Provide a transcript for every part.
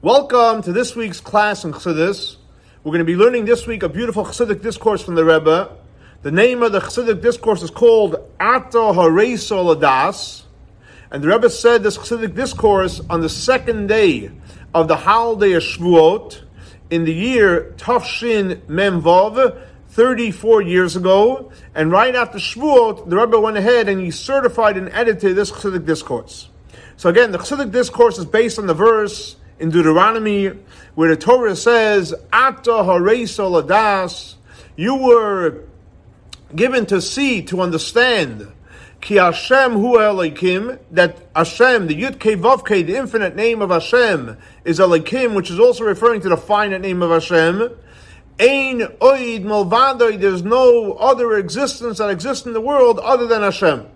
Welcome to this week's class in Chassidus. We're going to be learning this week a beautiful Chassidic discourse from the Rebbe. The name of the Chassidic discourse is called Ato Hareso Ladas. And the Rebbe said this Chassidic discourse on the second day of the holiday of Shavuot in the year Tafshin Memvav, 34 years ago. And right after Shavuot, the Rebbe went ahead and he certified and edited this Chassidic discourse. So again, the Chassidic discourse is based on the verse in Deuteronomy, where the Torah says, Ata hareisa ladas, you were given to see, to understand, Ki Hashem hu Elohim, that Hashem, the Yud Kei Vav Kei, the infinite name of Hashem, is Elohim, which is also referring to the finite name of Hashem. Ein oid malvadoi, there's no other existence that exists in the world other than Hashem.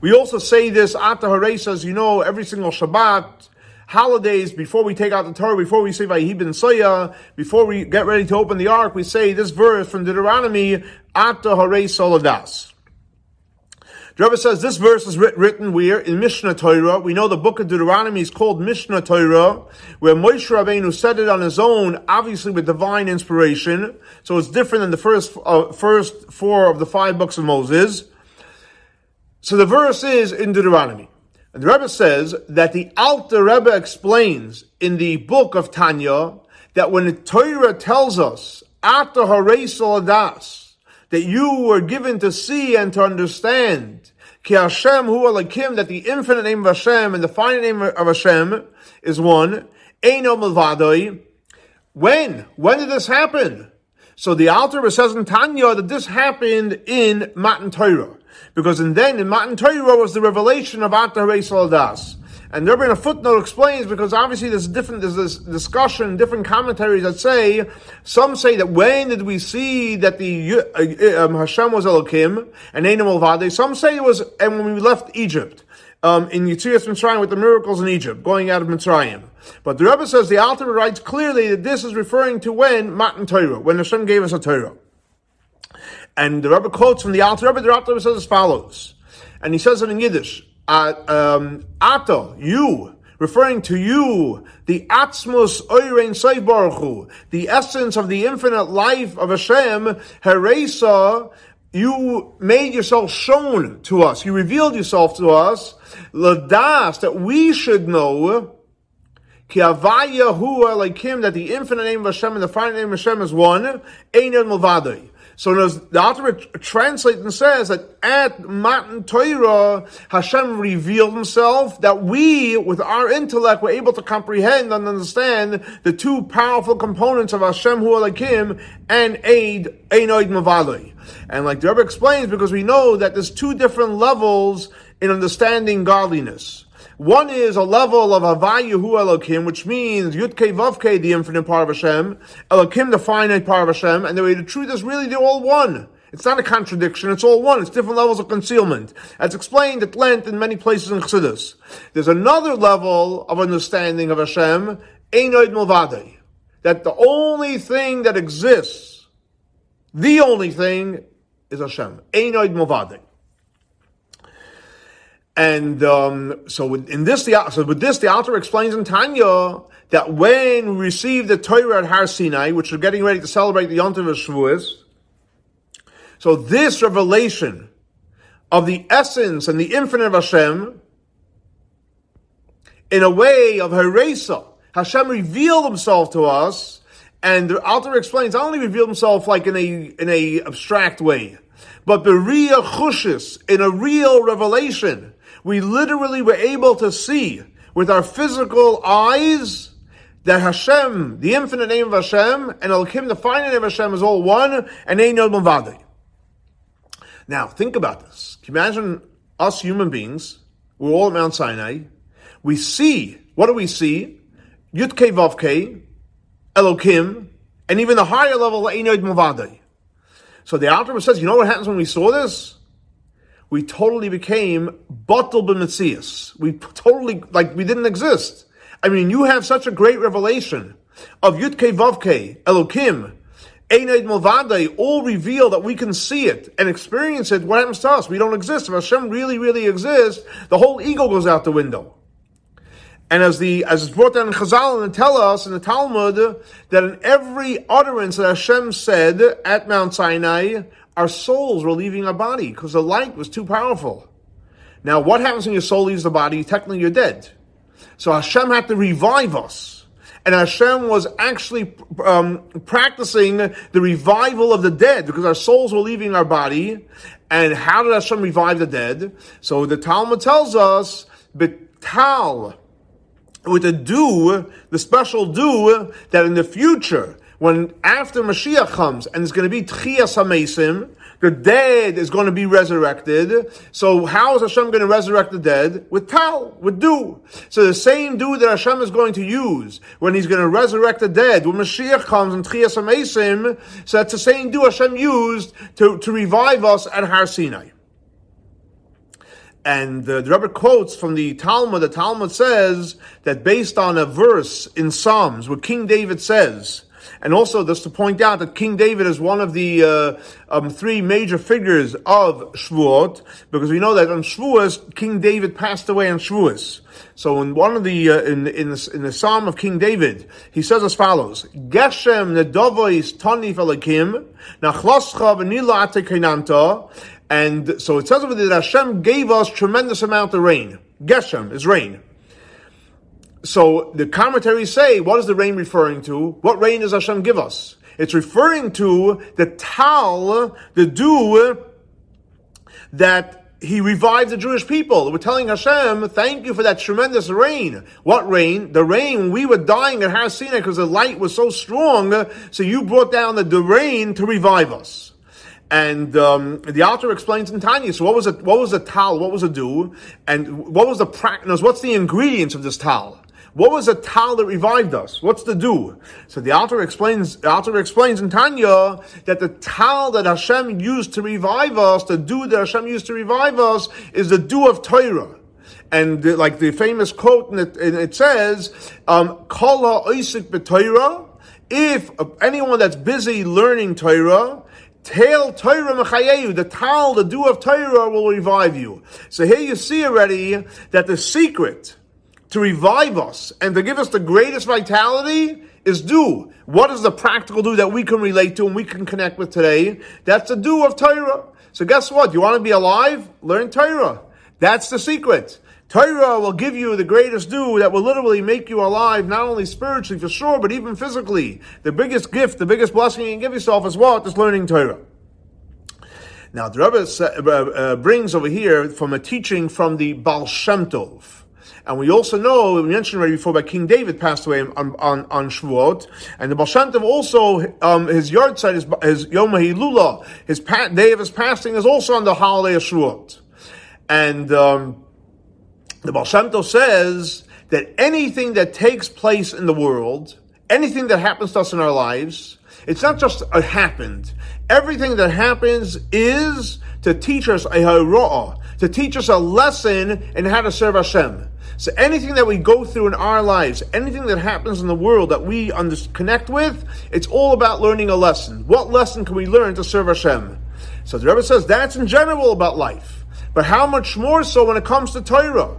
We also say this, Ata Hareisa, as you know, every single Shabbat, holidays, before we take out the Torah, before we say Vayihi ben Soya, before we get ready to open the ark, we say this verse from Deuteronomy, Ata Hare Soladas. The Rebbe says this verse is written where in Mishnah Torah. We know the book of Deuteronomy is called Mishnah Torah, where Moshe Rabbeinu said it on his own, obviously with divine inspiration. So it's different than the first uh, first four of the five books of Moses. So the verse is in Deuteronomy. And the Rebbe says that the Alter Rebbe explains in the book of Tanya that when the Torah tells us, after Hareis that you were given to see and to understand, Ki Hashem hu alakim, that the infinite name of Hashem and the finite name of Hashem is one, Eino Milvadoi. When? When did this happen? So the Alter Rebbe says in Tanya that this happened in Matan Torah. Because in then in Matan Torah was the revelation of Ata Das. And there in a footnote explains because obviously there's different there's this discussion, different commentaries that say some say that when did we see that the uh, um, Hashem was Elohim and Einam Vade? Some say it was and when we left Egypt. Um, in Yitzias Mitzrayim with the miracles in Egypt, going out of Mitzrayim. But the Rebbe says the Alter writes clearly that this is referring to when Matan Torah, when Hashem gave us a Torah. And the Rebbe quotes from the Alter Rebbe, the Alter Rebbe says as follows. And he says it in Yiddish, uh, um, Ato, you, referring to you, the Atzmus Oirein Seif Baruch the essence of the infinite life of Hashem, Heresa, you made yourself shown to us, you revealed yourself to us, Ladas, that we should know, Ki Avaya Hu him that the infinite name of Hashem and the finite name of Hashem is one, Einad Mulvadai. So the author translates and says that at Matan Torah, Hashem revealed himself that we, with our intellect, were able to comprehend and understand the two powerful components of Hashem Hu Alakim and Eid, Einoid Mavali. And like the Rebbe explains, because we know that there's two different levels in understanding godliness. One is a level of Havayu Hu Elokim, which means Yudke Vavke, the infinite part of Hashem, Elokim, the finite part of Hashem, and the way the truth is really they're all one. It's not a contradiction, it's all one. It's different levels of concealment. As explained at length in many places in Chassidus. There's another level of understanding of Hashem, Einoid Milvade. That the only thing that exists, the only thing, is Hashem. Einoid Milvade. And um, so in this, the, so with this, the author explains in Tanya that when we received the Torah at Har Sinai, which we're getting ready to celebrate the Yom Tov of Shavuos, so this revelation of the essence and the infinite of Hashem, in a way of Heresa, Hashem revealed Himself to us, and the author explains not only revealed Himself like in a in a abstract way, but Beria Chushis, in a real revelation we literally were able to see with our physical eyes that Hashem, the infinite name of Hashem, and Elohim, the finite name of Hashem, is all one, and ain't no Mavadi. Now, think about this. Can you imagine us human beings? We're all at Mount Sinai. We see, what do we see? Yud Ke Vav Ke, Elohim, and even the higher level, Einoid Mavadi. So the Alter says, you know what happens when we saw this? We totally became bottled b'metzias. We totally, like, we didn't exist. I mean, you have such a great revelation of Yudke Vavke, Elokim, Einaid Milvade, all reveal that we can see it and experience it. What happens to us? We don't exist. If Hashem really, really exists, the whole ego goes out the window. And as the as it's brought down in Chazal and tell us in the Talmud that in every utterance that Hashem said at Mount Sinai, our souls were leaving our body because the light was too powerful. Now, what happens when your soul leaves the body? Technically, you're dead. So Hashem had to revive us. And Hashem was actually um, practicing the revival of the dead because our souls were leaving our body. And how did Hashem revive the dead? So the Talmud tells us, Betal, with the dew, the special dew, that in the future, when after Mashiach comes and it's going to be Tchias HaMesim, the dead is going to be resurrected. So how is Hashem going to resurrect the dead? With tal, with dew. So the same dew that Hashem is going to use when He's going to resurrect the dead, when Mashiach comes and Tchias HaMesim, so that's the same dew Hashem used to, to revive us at Har Sinai. And uh, the Rebbe quotes from the Talmud, the Talmud says that based on a verse in Psalms where King David says, and also, just to point out that King David is one of the uh, um, three major figures of Shavuot, because we know that on Shavuos, King David passed away on Shavuos. So in one of the uh, in in the, in the Psalm of King David, he says as follows: Geshem nedovois tonif elakim nachloscha And so it says over there that Hashem gave us tremendous amount of rain. Geshem is rain. So the commentaries say, what is the rain referring to? What rain does Hashem give us? It's referring to the tal, the dew that he revived the Jewish people. We're telling Hashem, thank you for that tremendous rain. What rain? The rain, we were dying at Har Sinai because the light was so strong, so you brought down the, the rain to revive us. And um, the author explains in Tanya. So what was it? What was the tal? What was the dew? And what was the practice? What's the ingredients of this tal? What was the tal that revived us? What's the do? So the author explains, the author explains in Tanya that the tal that Hashem used to revive us, the do that Hashem used to revive us, is the do of Torah. And the, like the famous quote, and it, and it says, um, Kala Isaac b'Torah, if anyone that's busy learning Torah, Tail Torah mechayeyu, the tal, the dew of Torah will revive you. So here you see already that the secret to revive us and to give us the greatest vitality is dew. What is the practical do that we can relate to and we can connect with today? That's the do of Torah. So guess what? You want to be alive? Learn Torah. That's the secret. Torah will give you the greatest do that will literally make you alive, not only spiritually for sure, but even physically. The biggest gift, the biggest blessing you can give yourself is what? Is learning Torah. Now, the Rebbe uh, uh, brings over here from a teaching from the Baal Shem Tov. And we also know, we mentioned already before, that King David passed away on, on, on Shavuot. And the Baal also, um, his yahrzeit, his, his Yom HaHilula, his pa- day of his passing is also on the holiday of Shavuot. And um, the Baal says that anything that takes place in the world, anything that happens to us in our lives, it's not just it happened. Everything that happens is to teach us a hara'ah, to teach us a lesson in how to serve Hashem. So anything that we go through in our lives, anything that happens in the world that we under- connect with, it's all about learning a lesson. What lesson can we learn to serve Hashem? So the Rebbe says that's in general about life. But how much more so when it comes to Torah?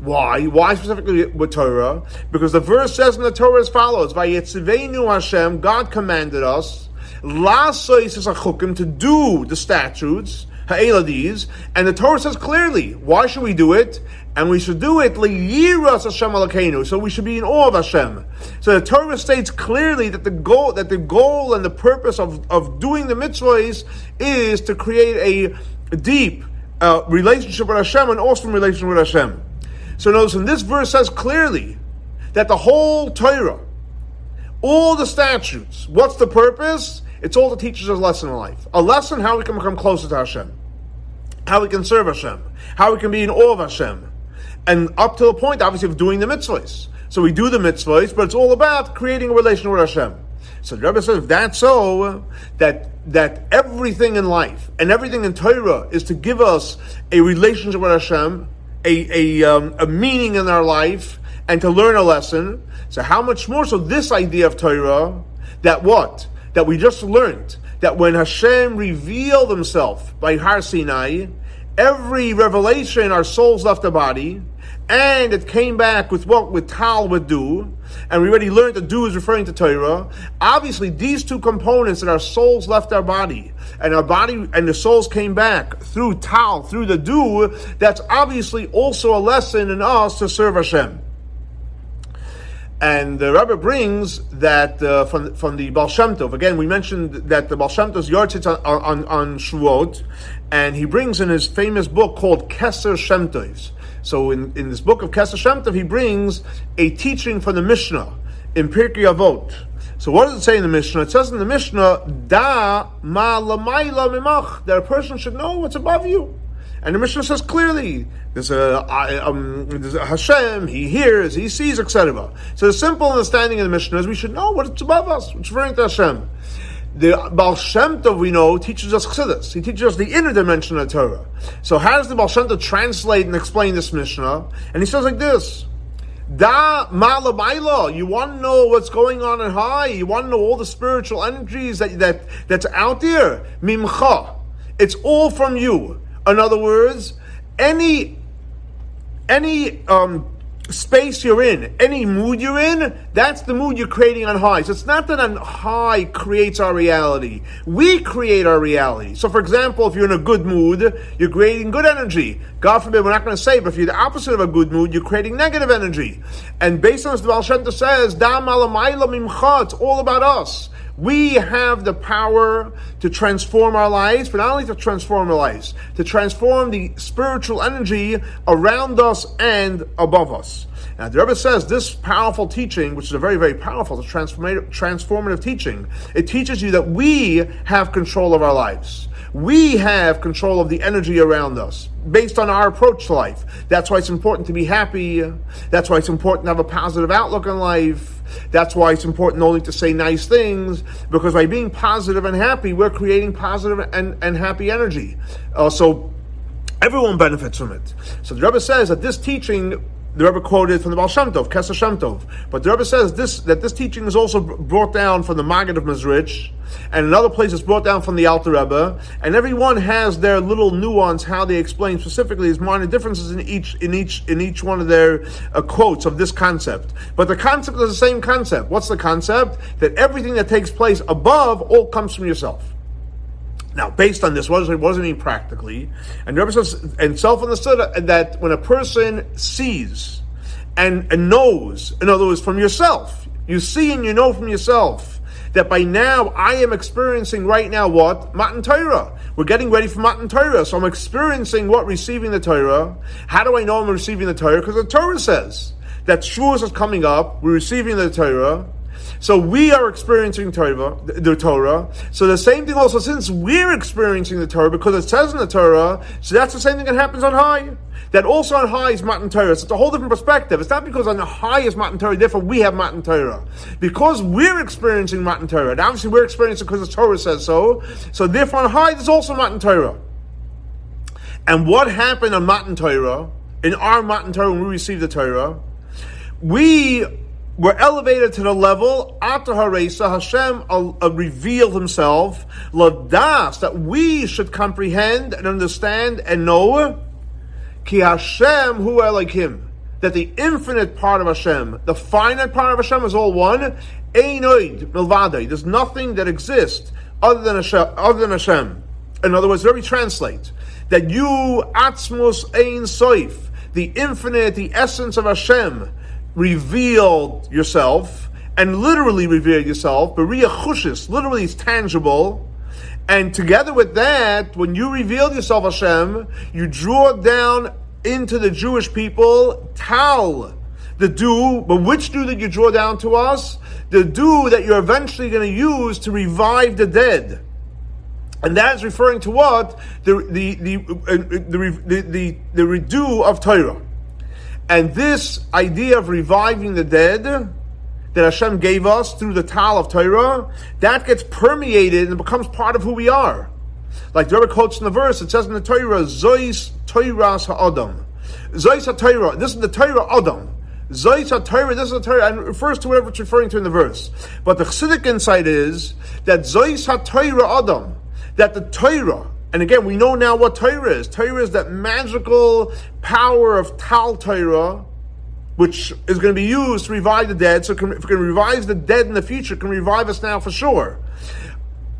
Why? Why specifically with Torah? Because the verse says in the Torah as follows: "Vayetzivenu Hashem." God commanded us, "Lasois to do the statutes." Ha'eladis, and the Torah says clearly, why should we do it? And we should do it liyiras Hashem alakenu. So we should be in awe of Hashem. So the Torah states clearly that the goal, that the goal and the purpose of, of doing the mitzvahs is to create a deep uh, relationship with Hashem, an awesome relationship with Hashem. So notice, in this verse says clearly that the whole Torah, all the statutes, what's the purpose? It's all to teach us a lesson in life. A lesson how we can become closer to Hashem, how we can serve Hashem, how we can be in awe of Hashem, and up to the point, obviously, of doing the mitzvahs. So we do the mitzvahs, but it's all about creating a relation with Hashem. So the Rebbe says, if that's so, that that everything in life and everything in Torah is to give us a relationship with Hashem, a, a, um, a meaning in our life, and to learn a lesson. So how much more so this idea of Torah, that what? That we just learned that when Hashem revealed himself by Har Sinai, every revelation our souls left the body, and it came back with what with tal would do, and we already learned that do is referring to Torah. Obviously, these two components that our souls left our body, and our body and the souls came back through tal, through the do. That's obviously also a lesson in us to serve Hashem. And the Rebbe brings that uh, from from the Baal Shem Tov. Again, we mentioned that the Baal Shem Tov's on, on, on Shavuot, and he brings in his famous book called Keser Shem. So in, in this book of Keser Shem Tov, he brings a teaching from the Mishnah in Pirkei Avot. So what does it say in the Mishnah? It says in the Mishnah, Da ma lamayla mimach, that a person should know what's above you. And the Mishnah says clearly, there's a, um, Hashem, He hears, He sees, etc. So the simple understanding of the Mishnah is we should know what's above us, is referring to Hashem. The Baal Shem Tov, we know, teaches us Chassidus. He teaches us the inner dimension of the Torah. So how does the Baal Shem Tov translate and explain this Mishnah? And he says like this, Da malabaila. You want to know what's going on in high. You want to know all the spiritual energies that, that that's out there. Mimcha. It's all from you. In other words, any any um, space you're in, any mood you're in, that's the mood you're creating on high. So it's not that on high creates our reality. We create our reality. So for example, if you're in a good mood, you're creating good energy. God forbid, we're not going to say, but if you're the opposite of a good mood, you're creating negative energy. And based on this, the Baal Shem says, it's all about us. We have the power to transform our lives, but not only to transform our lives, to transform the spiritual energy around us and above us. Now, the Rebbe says this powerful teaching, which is a very, very powerful, transformative, transformative teaching, it teaches you that we have control of our lives. We have control of the energy around us based on our approach to life. That's why it's important to be happy. That's why it's important to have a positive outlook on life. That's why it's important only to say nice things, because by being positive and happy, we're creating positive and, and happy energy. Uh, so everyone benefits from it. So the Rebbe says that this teaching the Rebbe quoted from the Baal Shem Tov, Keser Shem Tov. But the Rebbe says this that this teaching is also brought down from the Maggid of Mezrich, and another place it's brought down from the Alter Rebbe, and everyone has their little nuance how they explain specifically these minor differences in each in each in each one of their uh, quotes of this concept. But the concept is the same concept. What's the concept? That everything that takes place above all comes from yourself. Now, based on this, what it, does it mean practically? And Rebbe says, and self understood that when a person sees and, and knows, in other words, from yourself, you see and you know from yourself that by now I am experiencing right now what? Matan Torah. We're getting ready for Matan Torah. So I'm experiencing what? Receiving the Torah. How do I know I'm receiving the Torah? Because the Torah says that Shavuos is coming up. We're receiving the Torah. So we are experiencing Torah, the Torah. So the same thing also, since we're experiencing the Torah, because it says in the Torah, so that's the same thing that happens on high. That also on high is Matan Torah. So it's a whole different perspective. It's not because on the high is Matan Torah, therefore we have Matan Torah. Because we're experiencing Matan Torah, and obviously we're experiencing because the Torah says so, so therefore on high there's also Matan Torah. And what happened on Matan Torah, in our Matan Torah when we received the Torah, we were elevated to the level after Haresa Hashem uh, uh, revealed Himself ladas that we should comprehend and understand and know ki Hashem hu Him that the infinite part of Hashem, the finite part of Hashem is all one. Einoid milvadei. There's nothing that exists other than Hashem. Other than Hashem. In other words, let me translate that you atzmus ein soif, the infinite, the essence of Hashem revealed yourself and literally revealed yourself. Beria chushis, literally is tangible. And together with that, when you reveal yourself, Hashem, you draw down into the Jewish people tal, the dew, but which dew that you draw down to us? The dew that you're eventually going to use to revive the dead. And that is referring to what? The, the, the, uh, the, the, the, the, the dew of Torah. And this idea of reviving the dead that Hashem gave us through the Tal of Torah, that gets permeated and becomes part of who we are. Like the Rebbe quotes in the verse, it says in the Torah, Zois Torahs Ha'adam. Zois HaTorah, this is the Torah Adam. Zois HaTorah, this is the Torah, and it refers to whatever it's referring to in the verse. But the Chassidic insight is that Zois HaTorah Adam, that the Torah, And again, we know now what Torah is. Torah is that magical power of Tal Torah, which is going to be used to revive the dead. So if it can revive the dead in the future, can revive us now for sure.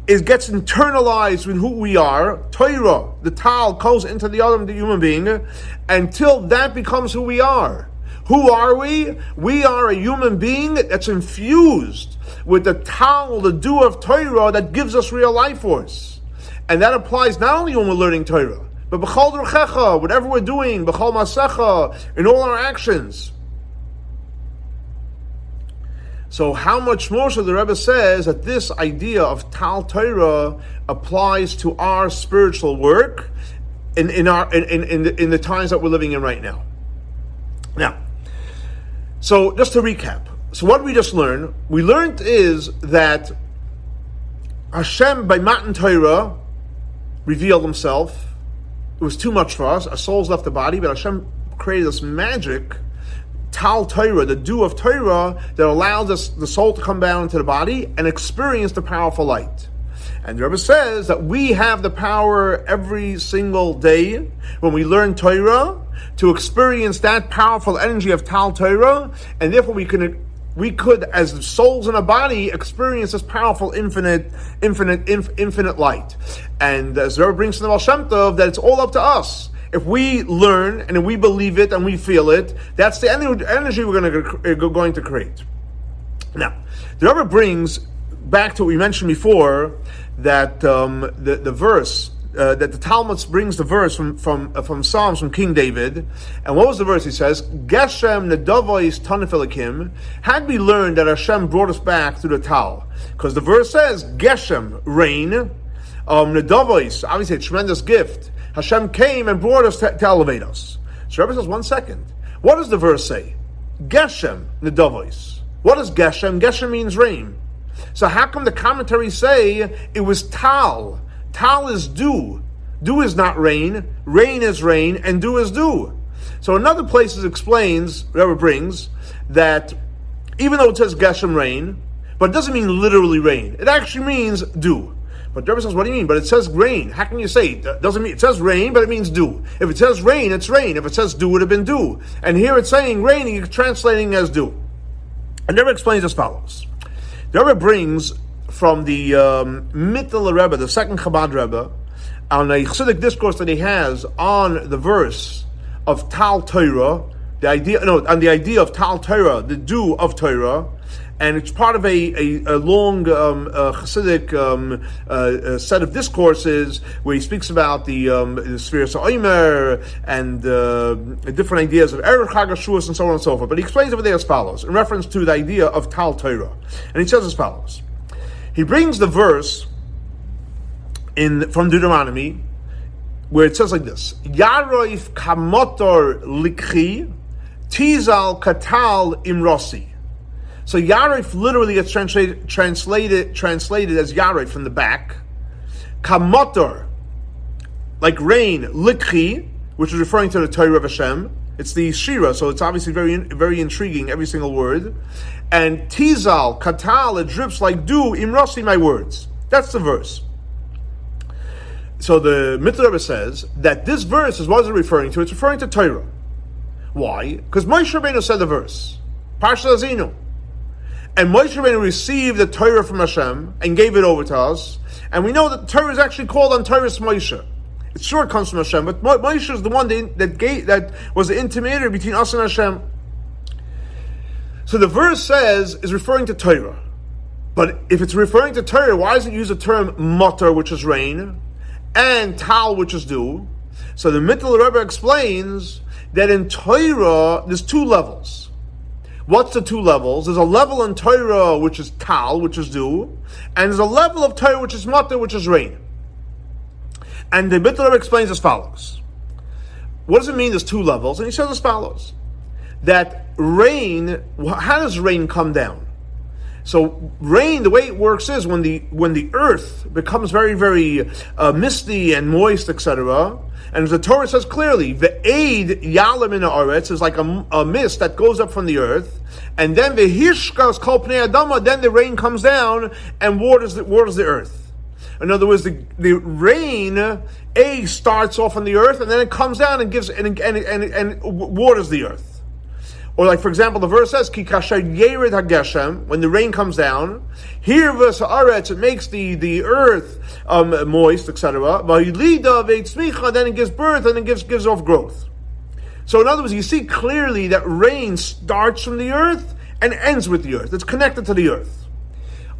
It gets internalized with who we are. Torah, the Tal, goes into the other the human being until that becomes who we are. Who are we? We are a human being that's infused with the Tal, the dew of Torah that gives us real life force. And that applies not only when we're learning Torah, but b'chol derchecha, whatever we're doing, b'chol masecha, in all our actions. So, how much more so the Rebbe says that this idea of Tal Torah applies to our spiritual work in, in, our, in, in, in, the, in the times that we're living in right now. Now, so just to recap. So, what we just learned, we learned is that Hashem by Matan Torah revealed himself. It was too much for us. Our souls left the body, but Hashem created this magic Tal Torah, the dew of Torah, that allows us, the soul to come down into the body and experience the powerful light. And the Rebbe says that we have the power every single day when we learn Torah to experience that powerful energy of Tal Torah, and therefore we can we could, as souls in a body, experience this powerful, infinite, infinite, inf, infinite light. And as Rebbe brings to the Baal Tov, that it's all up to us if we learn and we believe it and we feel it, that's the energy we're going to, uh, going to create. Now, the Rebbe brings back to what we mentioned before that um, the, the verse uh, that the Talmud brings the verse from from uh, from Psalms from King David, and what was the verse? He says, "Geshem nedavois tanifelikim." Had we learned that Hashem brought us back through the Tal, because the verse says, "Geshem rain." Um, nedavois, obviously a tremendous gift. Hashem came and brought us to, to elevate us. So Rebbe says, one second. What does the verse say? Geshem nedavois. What is Geshem? Geshem means rain. So how come the commentaries say it was Tal? Tal is dew. Dew is not rain. Rain is rain, and dew is dew. So in other places explains, whoever brings, that even though it says Geshem rain, but it doesn't mean literally rain. It actually means dew. But Rebbe says, what do you mean? But it says rain. How can you say it doesn't mean it says rain, but it means dew? If it says rain, it's rain. If it says dew, it would have been dew. And here it's saying rain, you're translating as dew. And Rebbe explains as follows. Rebbe brings from the um, Mittel Rebbe, the second Chabad Rebbe, on a Chassidic discourse that he has on the verse of Tal Torah, the idea, no, on the idea of Tal Torah, the dew of Torah, and it's part of a, a, a long um, uh, Hasidic um, uh, set of discourses where he speaks about the, um, the sphere Sa'imer and uh, different ideas of Erev Chagashuas and so on and so forth. But he explains over there as follows, in reference to the idea of Tal Torah. And he says as follows. He brings the verse in from Deuteronomy where it says like this: Yaroif kamotor likhi, tizal katal imrosi. So Yarif literally gets translated, translated, translated as Yarif from the back. Kamotor, like rain, likhi, which is referring to the Torah of Hashem. It's the Shira, so it's obviously very, very intriguing, every single word. And Tizal, Katal, it drips like dew, Imrasi, my words. That's the verse. So the Mitzvah says that this verse is what is it referring to? It's referring to Torah. Why? Because Moshe Rabbeinu said the verse. Parsha Azinu. And Moshe Rabbeinu received the Torah from Hashem and gave it over to us. And we know that the Torah is actually called on Torah Moshe. It's sure it comes from Hashem, but Moshe is the one that, gave, that was the intermediary between us and Hashem. So the verse says is referring to Torah. But if it's referring to Torah, why does it use the term mutter, which is rain, and tal, which is dew? So the Mittel Rebbe explains that in Torah, there's two levels. What's the two levels? There's a level in Torah which is tal, which is dew, and there's a level of Torah which is matter, which is rain. And the Bittul explains as follows. What does it mean there's two levels? And he says as follows. That rain, how does rain come down? So rain, the way it works is when the when the earth becomes very very uh, misty and moist, etc. And the Torah says clearly, the aid yalim in the is like a, a, mist that goes up from the earth, and then the hishkas kol adama, then the rain comes down and waters the, waters the earth. In other words, the, the rain, A, starts off on the earth, and then it comes down and gives and, and, and, and waters the earth. Or like, for example, the verse says, yered hageshem, when the rain comes down, here verse aretz, it makes the, the earth um, moist, etc. Then it gives birth and it gives, gives off growth. So in other words, you see clearly that rain starts from the earth and ends with the earth. It's connected to the earth.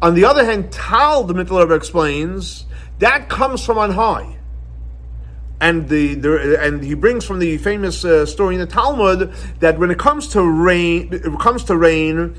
On the other hand, Tal, the Mittler explains, that comes from on high and the, the, and he brings from the famous uh, story in the Talmud that when it comes to rain, it comes to rain.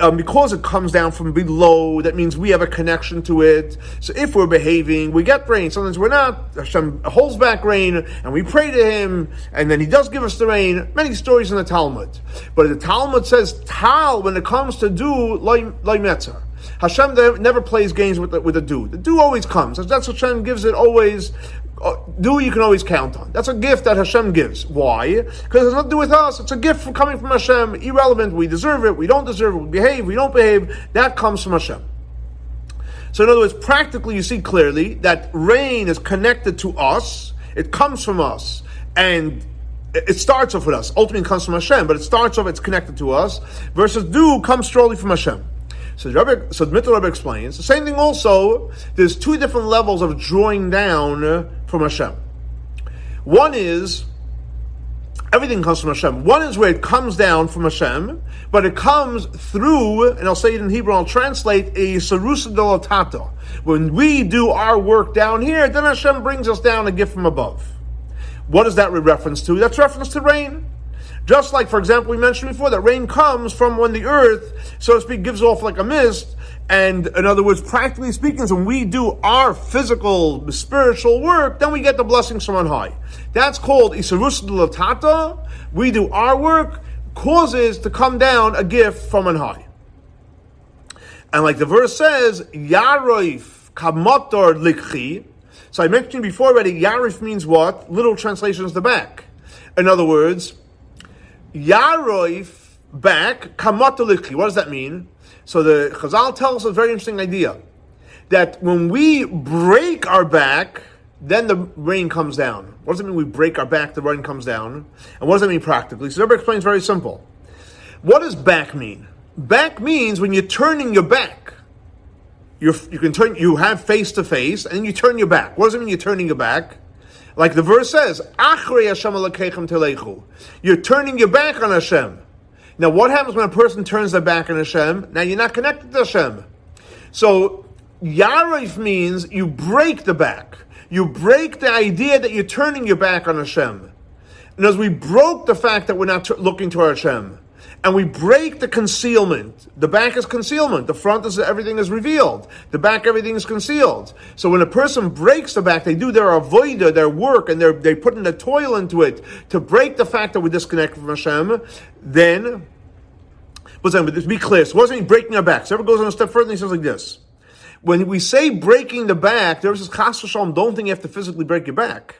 Um, because it comes down from below, that means we have a connection to it. So if we're behaving, we get rain. Sometimes we're not. Hashem holds back rain, and we pray to Him, and then He does give us the rain. Many stories in the Talmud, but the Talmud says tal when it comes to do loy metzer. Hashem never plays games with the, with the dew. The dew always comes. That's what Hashem gives it always uh, do you can always count on. That's a gift that Hashem gives. Why? Because it has nothing to do with us. It's a gift from coming from Hashem. Irrelevant. We deserve it. We don't deserve it. We behave. We don't behave. That comes from Hashem. So in other words, practically you see clearly that rain is connected to us. It comes from us. And it starts off with us. Ultimately it comes from Hashem, but it starts off, it's connected to us. Versus dew comes strongly from Hashem. So the Rebbe, so the Rebbe explains the same thing. Also, there's two different levels of drawing down uh, from Hashem. One is everything comes from Hashem. One is where it comes down from Hashem, but it comes through, and I'll say it in Hebrew. I'll translate a sarusa delatata. When we do our work down here, then Hashem brings us down a gift from above. What is that reference to? That's reference to rain. Just like, for example, we mentioned before that rain comes from when the earth, so to speak, gives off like a mist. And in other words, practically speaking, when we do our physical, spiritual work, then we get the blessings from on high. That's called Isarus Latata. We do our work, causes to come down a gift from on high. And like the verse says, Yaroif Kamotor Likhi. So I mentioned before already, Yarif means what? Little translation is the back. In other words, Yaroif back, kamatalikli. What does that mean? So the Chazal tells us a very interesting idea that when we break our back, then the rain comes down. What does it mean? We break our back, the rain comes down, and what does that mean practically? So everybody explains very simple. What does back mean? Back means when you're turning your back. You're, you can turn. You have face to face, and then you turn your back. What does it mean? You're turning your back. Like the verse says, Achrei Hashem Elokechem Telechu. You're turning your back on Hashem. Now, what happens when a person turns their back on Hashem? Now you're not connected to Hashem. So, Yarif means you break the back. You break the idea that you're turning your back on Hashem. And as we broke the fact that we're not t- looking to our Hashem, and we break the concealment. The back is concealment. The front is everything is revealed. The back everything is concealed. So when a person breaks the back, they do their avoida, their work, and they're they put in the toil into it to break the fact that we're disconnected from Hashem. Then, but but be clear, so what does it mean breaking our backs? So ever goes on a step further, and he says like this: When we say breaking the back, there is this chas Don't think you have to physically break your back.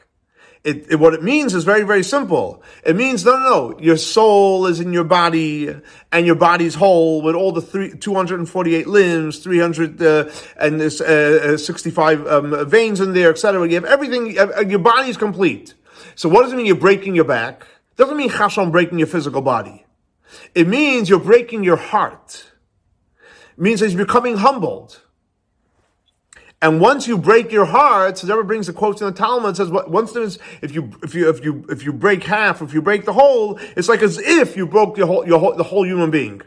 It, it, what it means is very, very simple. It means, no, no, no, your soul is in your body and your body's whole with all the three, 248 limbs, 300, uh, and this, uh, uh 65 um, veins in there, etc. You have everything, your body is complete. So what does it mean you're breaking your back? It doesn't mean chashon breaking your physical body. It means you're breaking your heart. It means that you're becoming humbled. And once you break your heart, so brings a quote in the Talmud says, once there's, if you, if you, if you, if you break half, if you break the whole, it's like as if you broke your whole, your whole, the whole human being.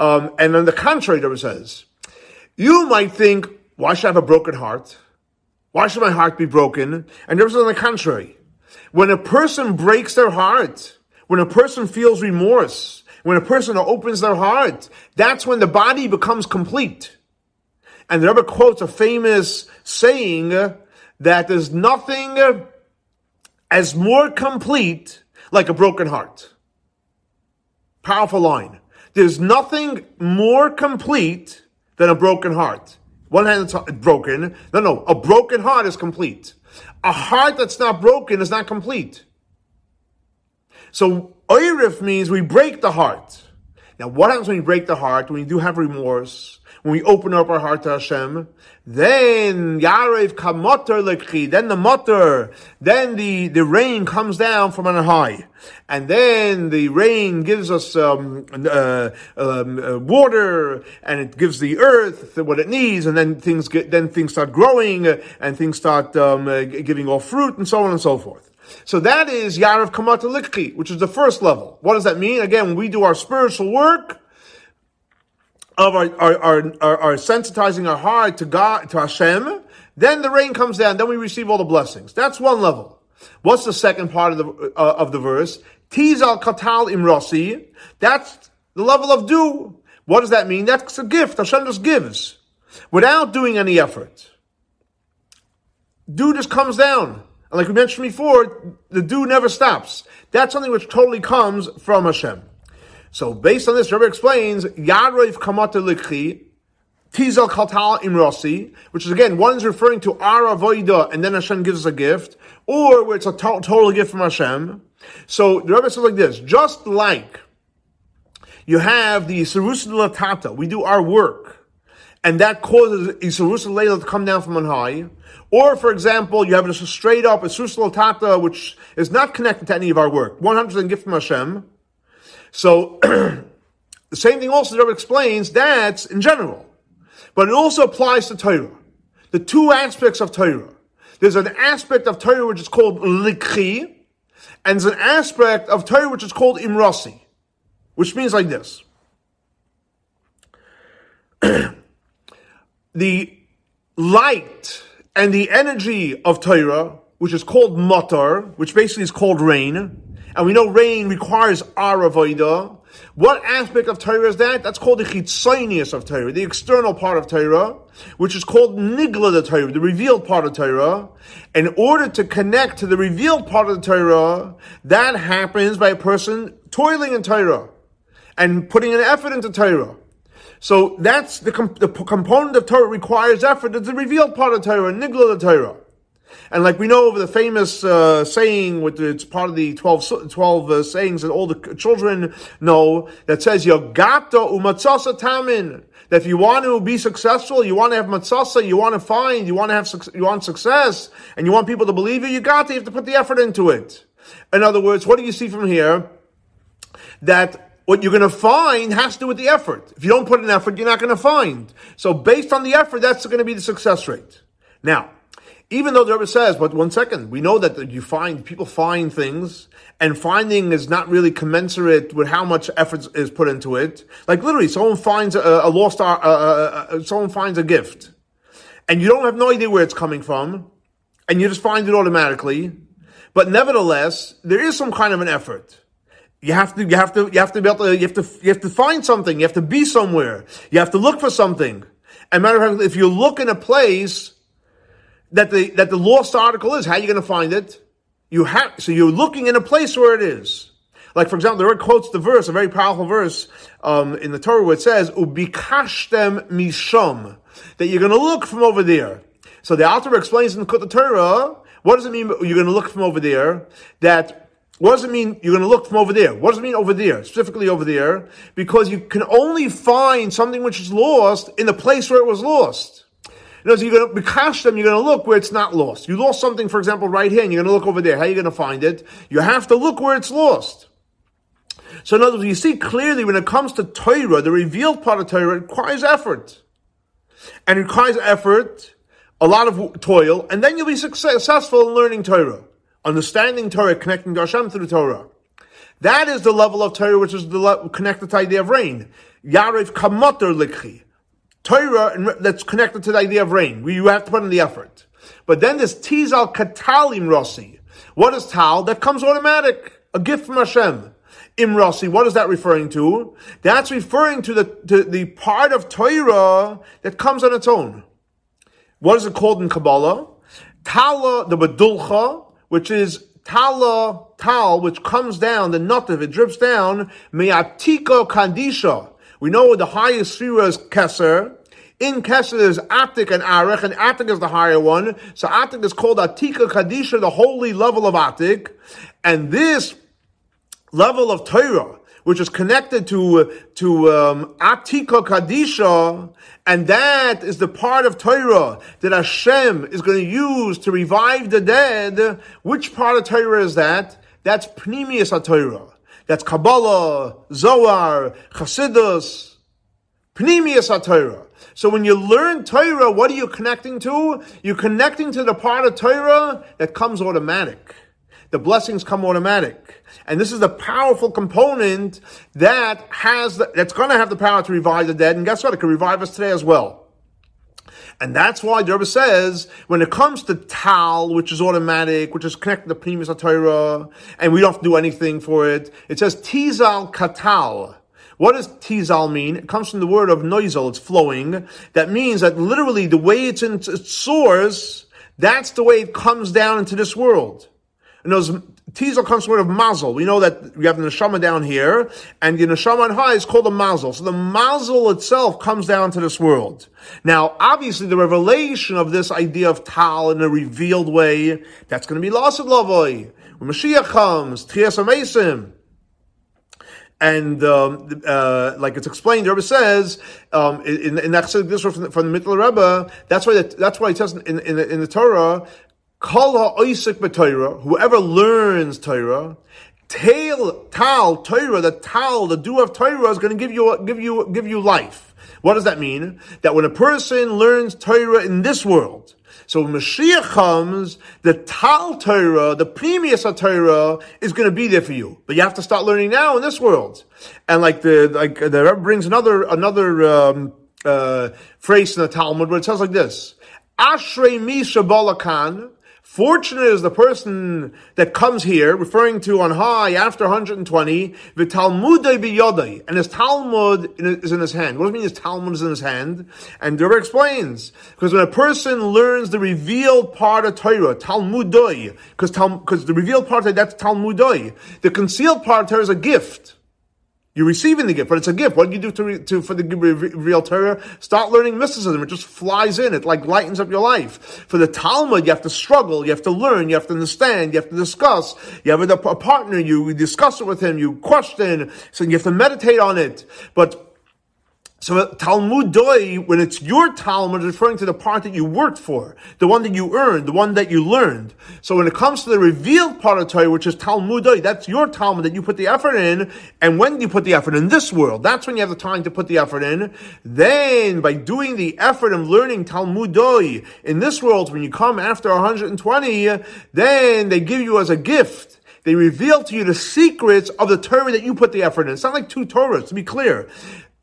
Um, and on the contrary, there says, you might think, why should I have a broken heart? Why should my heart be broken? And there says on the contrary, when a person breaks their heart, when a person feels remorse, when a person opens their heart, that's when the body becomes complete. And the Rebbe quotes a famous saying that there's nothing as more complete like a broken heart. Powerful line. There's nothing more complete than a broken heart. One hand it's broken. No, no. A broken heart is complete. A heart that's not broken is not complete. So, oirif means we break the heart. Now, what happens when we break the heart, when we do have remorse, when we open up our heart to Hashem? Then, Yarev kamoter lekhi, then the motor, then the, the rain comes down from on high. And then the rain gives us um, uh, um, uh, water, and it gives the earth what it needs, and then things get, then things start growing, uh, and things start um, uh, giving off fruit, and so on and so forth. So that is Yarav Kamata Likhi, which is the first level. What does that mean? Again, when we do our spiritual work of our, our, our, our, our sensitizing our heart to God, to Hashem, then the rain comes down, then we receive all the blessings. That's one level. What's the second part of the, uh, of the verse? Tizal katal imrosi. That's the level of do. What does that mean? That's a gift. Hashem just gives without doing any effort. Do just comes down. And like we mentioned before, the do never stops. That's something which totally comes from Hashem. So based on this, Rebbe explains, Yarev kamata likhi, Tizal kaltal imrosi, which is again, one is referring to our avoida, and then Hashem gives us a gift, or where it's a to- total gift from Hashem. So the Rebbe says like this, just like you have the Sarus Latata, we do our work, and that causes Isarus to come down from on high. Or, for example, you have a straight up Isarus Latata, which is not connected to any of our work, 100% gift from Hashem. So, the same thing also the explains, that's in general. But it also applies to Torah. The two aspects of Torah. There's an aspect of Torah which is called Likhi, and there's an aspect of Torah which is called Imrasi, which means like this. the light and the energy of Torah, which is called matar, which basically is called rain, and we know rain requires aravoida. What aspect of Torah is that? That's called the chitzonius of Torah, the external part of Torah, which is called nigla the Torah, the revealed part of Torah. In order to connect to the revealed part of the Torah, that happens by a person toiling in Torah and putting an effort into Torah. So that's the, comp- the component of Torah requires effort. It's the revealed part of Torah, nigla the Torah. And like we know over the famous uh, saying, with it's part of the 12, 12 uh, sayings that all the children know, that says, Yogata umatzasa tamin. That if you want to be successful, you want to have matzasa, you want to find, you want to have, you want success, and you want people to believe you, you got to, you have to put the effort into it. In other words, what do you see from here? That what you're going to find has to do with the effort. If you don't put an effort, you're not going to find. So based on the effort, that's going to be the success rate. Now, even though the Rebbe says, but one second, we know that you find, people find things, and finding is not really commensurate with how much effort is put into it. Like literally, someone finds a, a lost, uh, uh, uh, someone finds a gift, and you don't have no idea where it's coming from, and you just find it automatically. But nevertheless, there is some kind of an effort. You have to, you have to, you have to be able to, you have to, you have to find something. You have to be somewhere. You have to look for something. And matter of fact, if you look in a place that the that the lost article is. How are you going to find it? You have so you're looking in a place where it is. Like for example, the Rebbe quotes the verse, a very powerful verse um, in the Torah, where it says "Ubikashtem mishom," that you're going to look from over there. So the Alter explains in the Torah, what does it mean? You're going to look from over there. That what does it mean? You're going to look from over there. What does it mean over there? Specifically over there, because you can only find something which is lost in the place where it was lost. Words, you're going to bekash them, you're going to look where it's not lost. You lost something, for example, right here, and you're going to look over there. How are you going to find it? You have to look where it's lost. So in other words, you see clearly when it comes to Torah, the revealed part of Torah requires effort. And requires effort, a lot of toil, and then you'll be successful in learning Torah. Understanding Torah, connecting to Hashem through Torah. That is the level of Torah which is the le- connected to the idea of rain. Yarev kamoter likhi. Torah that's connected to the idea of rain. You have to put in the effort. But then this tizal katalim rossi. What is tal? That comes automatic. A gift from Hashem. Imrasi, what is that referring to? That's referring to the, to the part of Torah that comes on its own. What is it called in Kabbalah? Tala, the Badulcha, which is Tala, Tal, which comes down, the nut of it drips down, Me'atiko Kandisha. We know the highest sphere is Keser, in Keser there's Atik and Arech, and Atik is the higher one. So Atik is called Atika Kadisha, the holy level of Atik. And this level of Torah, which is connected to to um, Atika Kadisha, and that is the part of Torah that Hashem is going to use to revive the dead. Which part of Torah is that? That's Pnimius Torah. That's Kabbalah, Zohar, Chassidus, Pnimius Torah. So when you learn Torah, what are you connecting to? You're connecting to the part of Torah that comes automatic. The blessings come automatic. And this is the powerful component that has, the, that's going to have the power to revive the dead. And guess what? It can revive us today as well. And that's why the Rebbe says, when it comes to Tal, which is automatic, which is connected to Pnimius Torah, and we don't have to do anything for it, it says Tizal Katal. What does tizal mean? It comes from the word of noisel, it's flowing. That means that literally the way it's in its source, that's the way it comes down into this world. And those tizal comes from the word of mazel. We know that we have the neshama down here, and the neshama on high is called a mazel. So the mazel itself comes down to this world. Now, obviously, the revelation of this idea of tal in a revealed way, that's going to be lost of lavoy. When Mashiach comes, Tchias and um, uh, like it's explained, the Rebbe says um, in, in that this from the, from the Mittler Rebbe. That's why that, that's why it says in, in, in the Torah, "Kol ha'oisik b'Torah." Whoever learns Torah, tail tal Torah, the tal, the do of Torah is going to give you give you give you life. What does that mean? That when a person learns Torah in this world, so when Mashiach comes, the Tal Torah, the previous Torah, is going to be there for you. But you have to start learning now in this world. And like the like the Rebbe brings another another um, uh, phrase in the Talmud where it says like this: Ashrei Misha Balakan Fortunate is the person that comes here, referring to on high after 120, v'talmudei biyodei, and his Talmud is in his hand. What does it mean his Talmud is in his hand? And the explains, because when a person learns the revealed part of Torah, Talmudoi, because because the revealed part, of that's Talmudoi. The concealed part of Torah is a gift. You're receiving the gift, but it's a gift. What do you do to, re, to for the real Torah? Start learning mysticism. It just flies in. It like lightens up your life. For the Talmud, you have to struggle. You have to learn. You have to understand. You have to discuss. You have a, a partner. You discuss it with him. You question. So you have to meditate on it. But so uh, Talmud Doi, when it's your Talmud, referring to the part that you worked for, the one that you earned, the one that you learned. So when it comes to the revealed part of Torah, which is Talmud Doi, that's your Talmud that you put the effort in. And when you put the effort in this world, that's when you have the time to put the effort in. Then, by doing the effort of learning Talmud Doi in this world, when you come after 120, then they give you as a gift they reveal to you the secrets of the Torah that you put the effort in. It's not like two Torahs, to be clear.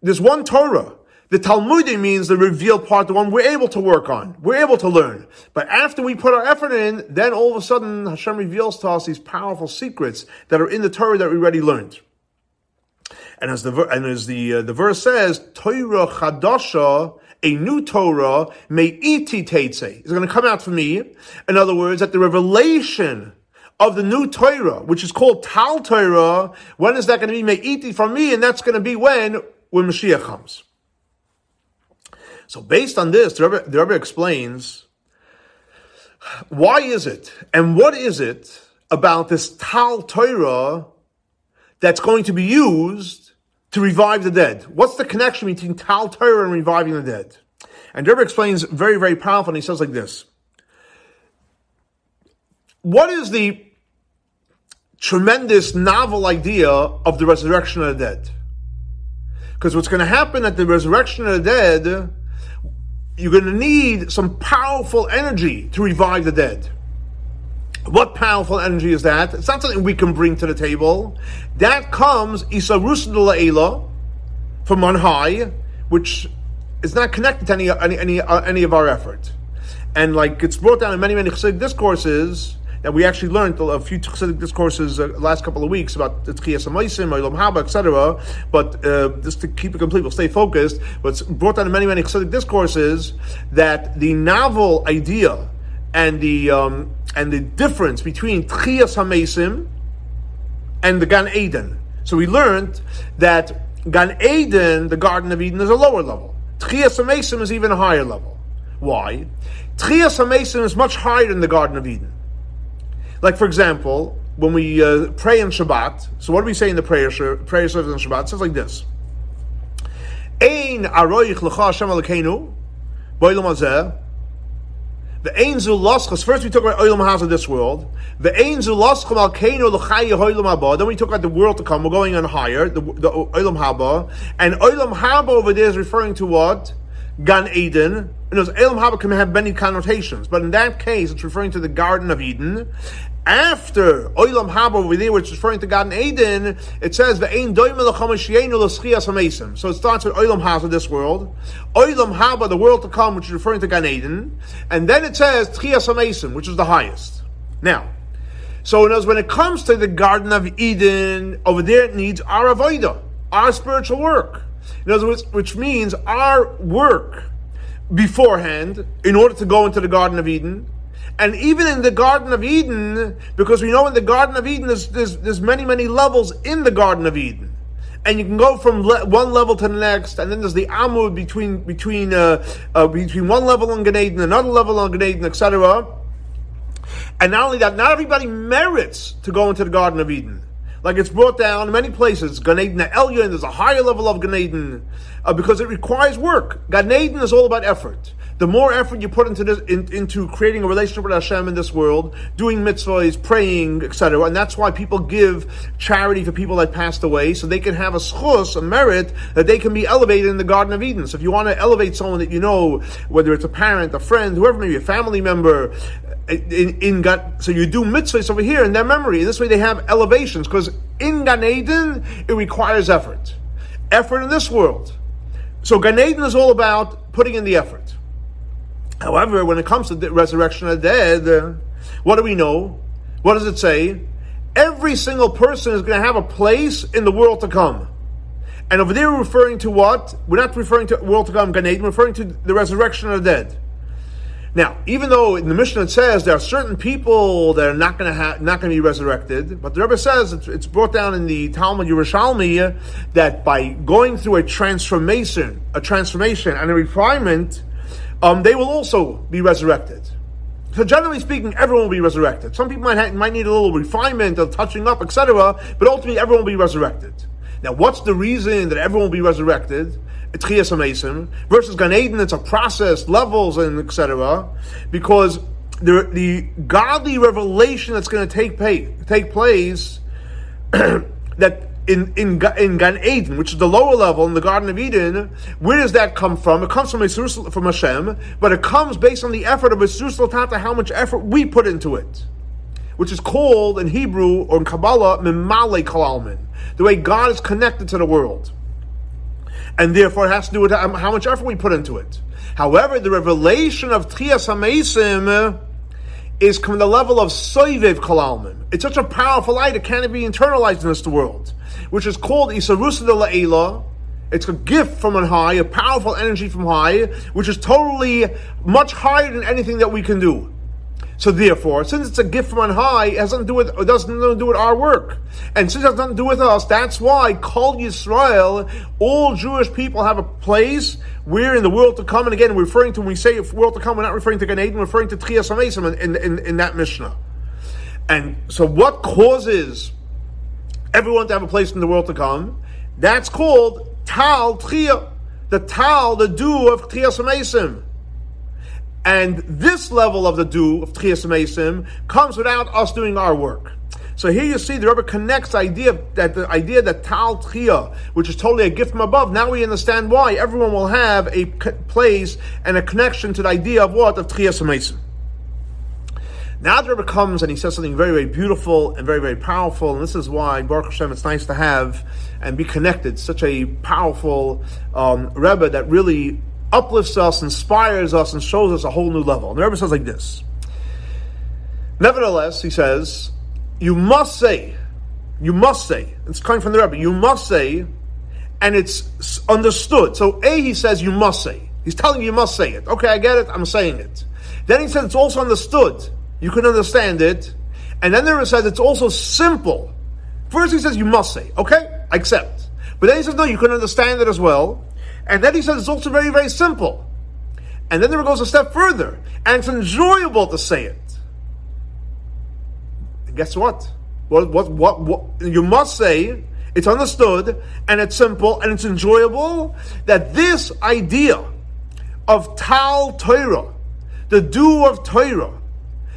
There's one Torah. The Talmudi means the revealed part, the one we're able to work on. We're able to learn. But after we put our effort in, then all of a sudden Hashem reveals to us these powerful secrets that are in the Torah that we already learned. And as the and as the uh, the verse says, Torah chadasha, a new Torah, may iti teitze, is going to come out for me. In other words, that the revelation of the new Torah, which is called Tal Torah, when is that going to be May iti from me? And that's going to be when when Mashiach comes. So based on this, the Rebbe, the Rebbe explains why is it and what is it about this Tal Torah that's going to be used to revive the dead? What's the connection between Tal Torah and reviving the dead? And Rebbe explains very, very powerful, and he says like this. What is the tremendous novel idea of the resurrection of the dead? Because what's going to happen at the resurrection of the dead, you're going to need some powerful energy to revive the dead. What powerful energy is that? It's not something we can bring to the table. That comes Isarus from on high, which is not connected to any any any, uh, any of our effort. And like it's brought down in many many discourses that we actually learned a few Chassidic discourses uh, last couple of weeks about the Tchias Amaisim, Olam Haba, etc. But uh, just to keep it complete, we'll stay focused. What's brought down in many, many Chassidic discourses that the novel idea and the um, and the difference between Tchias Hamaisim and the Gan Eden. So we learned that Gan Eden, the Garden of Eden, is a lower level. Tchias Hamaisim is even a higher level. Why? Tchias Hamaisim is much higher than the Garden of Eden. Like, for example, when we uh, pray in Shabbat. So what do we say in the prayer prayer service in Shabbat? It says like this: Ein aroich lecha Hashem Elokeinu boilam hazeh. The Ein Zulaschas, first we talk about Oilam Haz of this world. The Ein Zulascham Al Keinu L'chaya Oilam Haba. Then we talk about the world to come. We're going on higher, the, the Oilam Haba. And Oilam Haba over there is referring to what? Gan Eden. And those Oilam Haba can have many connotations. But in that case, it's referring to the Garden of Eden after Oilam Haba over there, which is referring to God in Eden, it says the Ein So it starts with Oilam Haba, this world, Oilam Haba, the world to come, which is referring to Gan Eden, and then it says Tchias which is the highest. Now, so in when it comes to the Garden of Eden, over there it needs our avodah, our spiritual work. In other words, which means our work beforehand, in order to go into the Garden of Eden, and even in the Garden of Eden, because we know in the Garden of Eden there's, there's, there's many, many levels in the Garden of Eden. And you can go from le- one level to the next, and then there's the amud between between uh, uh, between one level on Gan Eden, another level on Gan Eden, etc. And not only that, not everybody merits to go into the Garden of Eden. Like it's brought down in many places, Gan Eden Elyon, there's a higher level of Gan Eden, uh, because it requires work. Gan Eden is all about effort the more effort you put into this, in, into creating a relationship with Hashem in this world, doing mitzvahs, praying, etc., and that's why people give charity for people that passed away, so they can have a schus, a merit that they can be elevated in the Garden of Eden. So if you want to elevate someone that you know, whether it's a parent, a friend, whoever, maybe a family member, in, in God, so you do mitzvahs over here in their memory. And this way they have elevations, because in Gan Eden, it requires effort. Effort in this world. So Gan Eden is all about putting in the effort. However, when it comes to the resurrection of the dead, what do we know? What does it say? Every single person is going to have a place in the world to come. And over there, we're referring to what? We're not referring to world to come, Gan Eden, we're referring to the resurrection of the dead. Now, even though in the Mishnah it says there are certain people that are not going to ha- not going to be resurrected, but the Rebbe says it's, it's, brought down in the Talmud Yerushalmi that by going through a transformation, a transformation and a refinement, um, they will also be resurrected. So generally speaking, everyone will be resurrected. Some people might, have, might need a little refinement of touching up, etc., but ultimately everyone will be resurrected. Now, what's the reason that everyone will be resurrected? Versus Gan Eden, it's a process, levels, and etc. Because the, the godly revelation that's going to take, pay, take place that in in in Gan Eden, which is the lower level in the Garden of Eden, where does that come from? It comes from from Hashem, but it comes based on the effort of Isurus Tata, how much effort we put into it, which is called in Hebrew or in Kabbalah Mimale Kalalmin, the way God is connected to the world, and therefore it has to do with how much effort we put into it. However, the revelation of Tchias Hamesim is from the level of Soivev Kalalmin. It's such a powerful light, it can't be internalized in this world which is called Isarusa de La'ela. It's a gift from on high, a powerful energy from high, which is totally much higher than anything that we can do. So therefore, since it's a gift from on high, it has nothing to do with it doesn't to do with our work. And since it has nothing to do with us, that's why Kol Yisrael, all Jewish people have a place where in the world to come, and again, referring to when we say world to come, we're not referring to Gan Eden, we're referring to Amesim in, in, in that Mishnah. And so what causes everyone to have a place in the world to come. That's called Tal Tchia, the Tal, the dew of Tchias Mesim. And this level of the dew of Tchias Mesim comes without us doing our work. So here you see the Rebbe connects the idea that the idea that Tal Tchia, which is totally a gift from above, now we understand why everyone will have a place and a connection to the idea of what? Of Tchias Mesim. Now the Rebbe comes and he says something very, very beautiful and very, very powerful, and this is why Baruch Hashem, it's nice to have and be connected. Such a powerful um, Rebbe that really uplifts us, inspires us, and shows us a whole new level. And the Rebbe says like this. Nevertheless, he says, you must say, you must say, it's coming from the Rebbe, you must say, and it's understood. So A, he says you must say. He's telling you you must say it. Okay, I get it, I'm saying it. Then he says it's also understood you can understand it. And then there says it's also simple. First he says you must say, okay, I accept. But then he says, no, you can understand it as well. And then he says it's also very, very simple. And then there goes a step further. And it's enjoyable to say it. And guess what? What, what, what, what, you must say, it's understood, and it's simple, and it's enjoyable, that this idea of Tal Torah, the dew of Torah,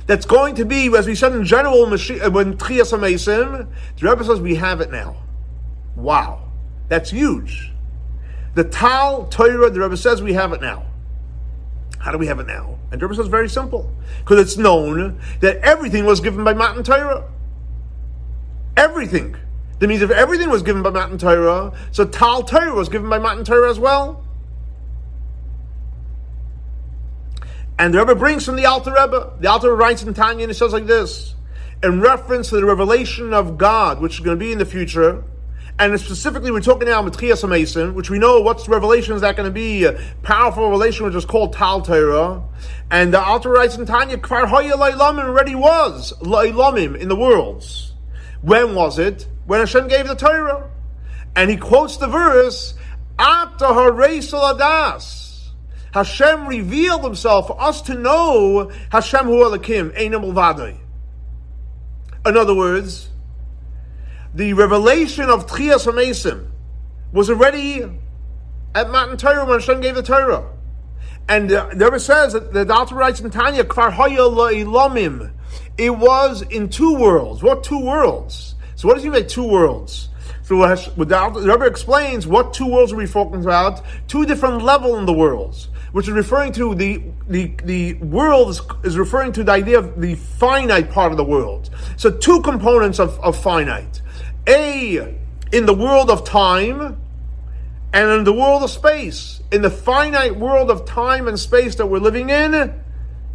that's going to be, as we said in general, uh, when Tchias HaMesim, the Rebbe says we have it now. Wow. That's huge. The Tal Torah, the Rebbe says we have it now. How do we have it now? And the Rebbe says very simple. Because it's known that everything was given by Matan Torah. Everything. That means if everything was given by Matan Torah, so Tal Torah was given by Matan Torah as well. And the Rebbe brings from the Alter Rebbe. The Alter Rebbe writes in Tanya and it says like this, in reference to the revelation of God, which is going to be in the future, and specifically we're talking now about Tchias Mesim, which we know what's revelation is that going to be a powerful revelation which is called Tal Torah. And the Alter writes in Tanya, Kvar Hoya Lailamim already was Lailamim in the worlds. When was it? When Hashem gave the Torah. And he quotes the verse, Hareis Adas. Hashem revealed himself for us to know Hashem Hu Elokim, Einam Vadai. In other words, the revelation of Tchias HaMesim was already at Matan Torah when Hashem gave the Torah. And uh, the Rebbe says that the Alter writes in Tanya, Kvar La'ilomim. It was in two worlds. What two worlds? So what does he mean two worlds? So the Rebbe explains what two worlds are we talking about. Two different levels in the worlds which is referring to the the the world is, is, referring to the idea of the finite part of the world. So two components of, of finite. A in the world of time and in the world of space. In the finite world of time and space that we're living in,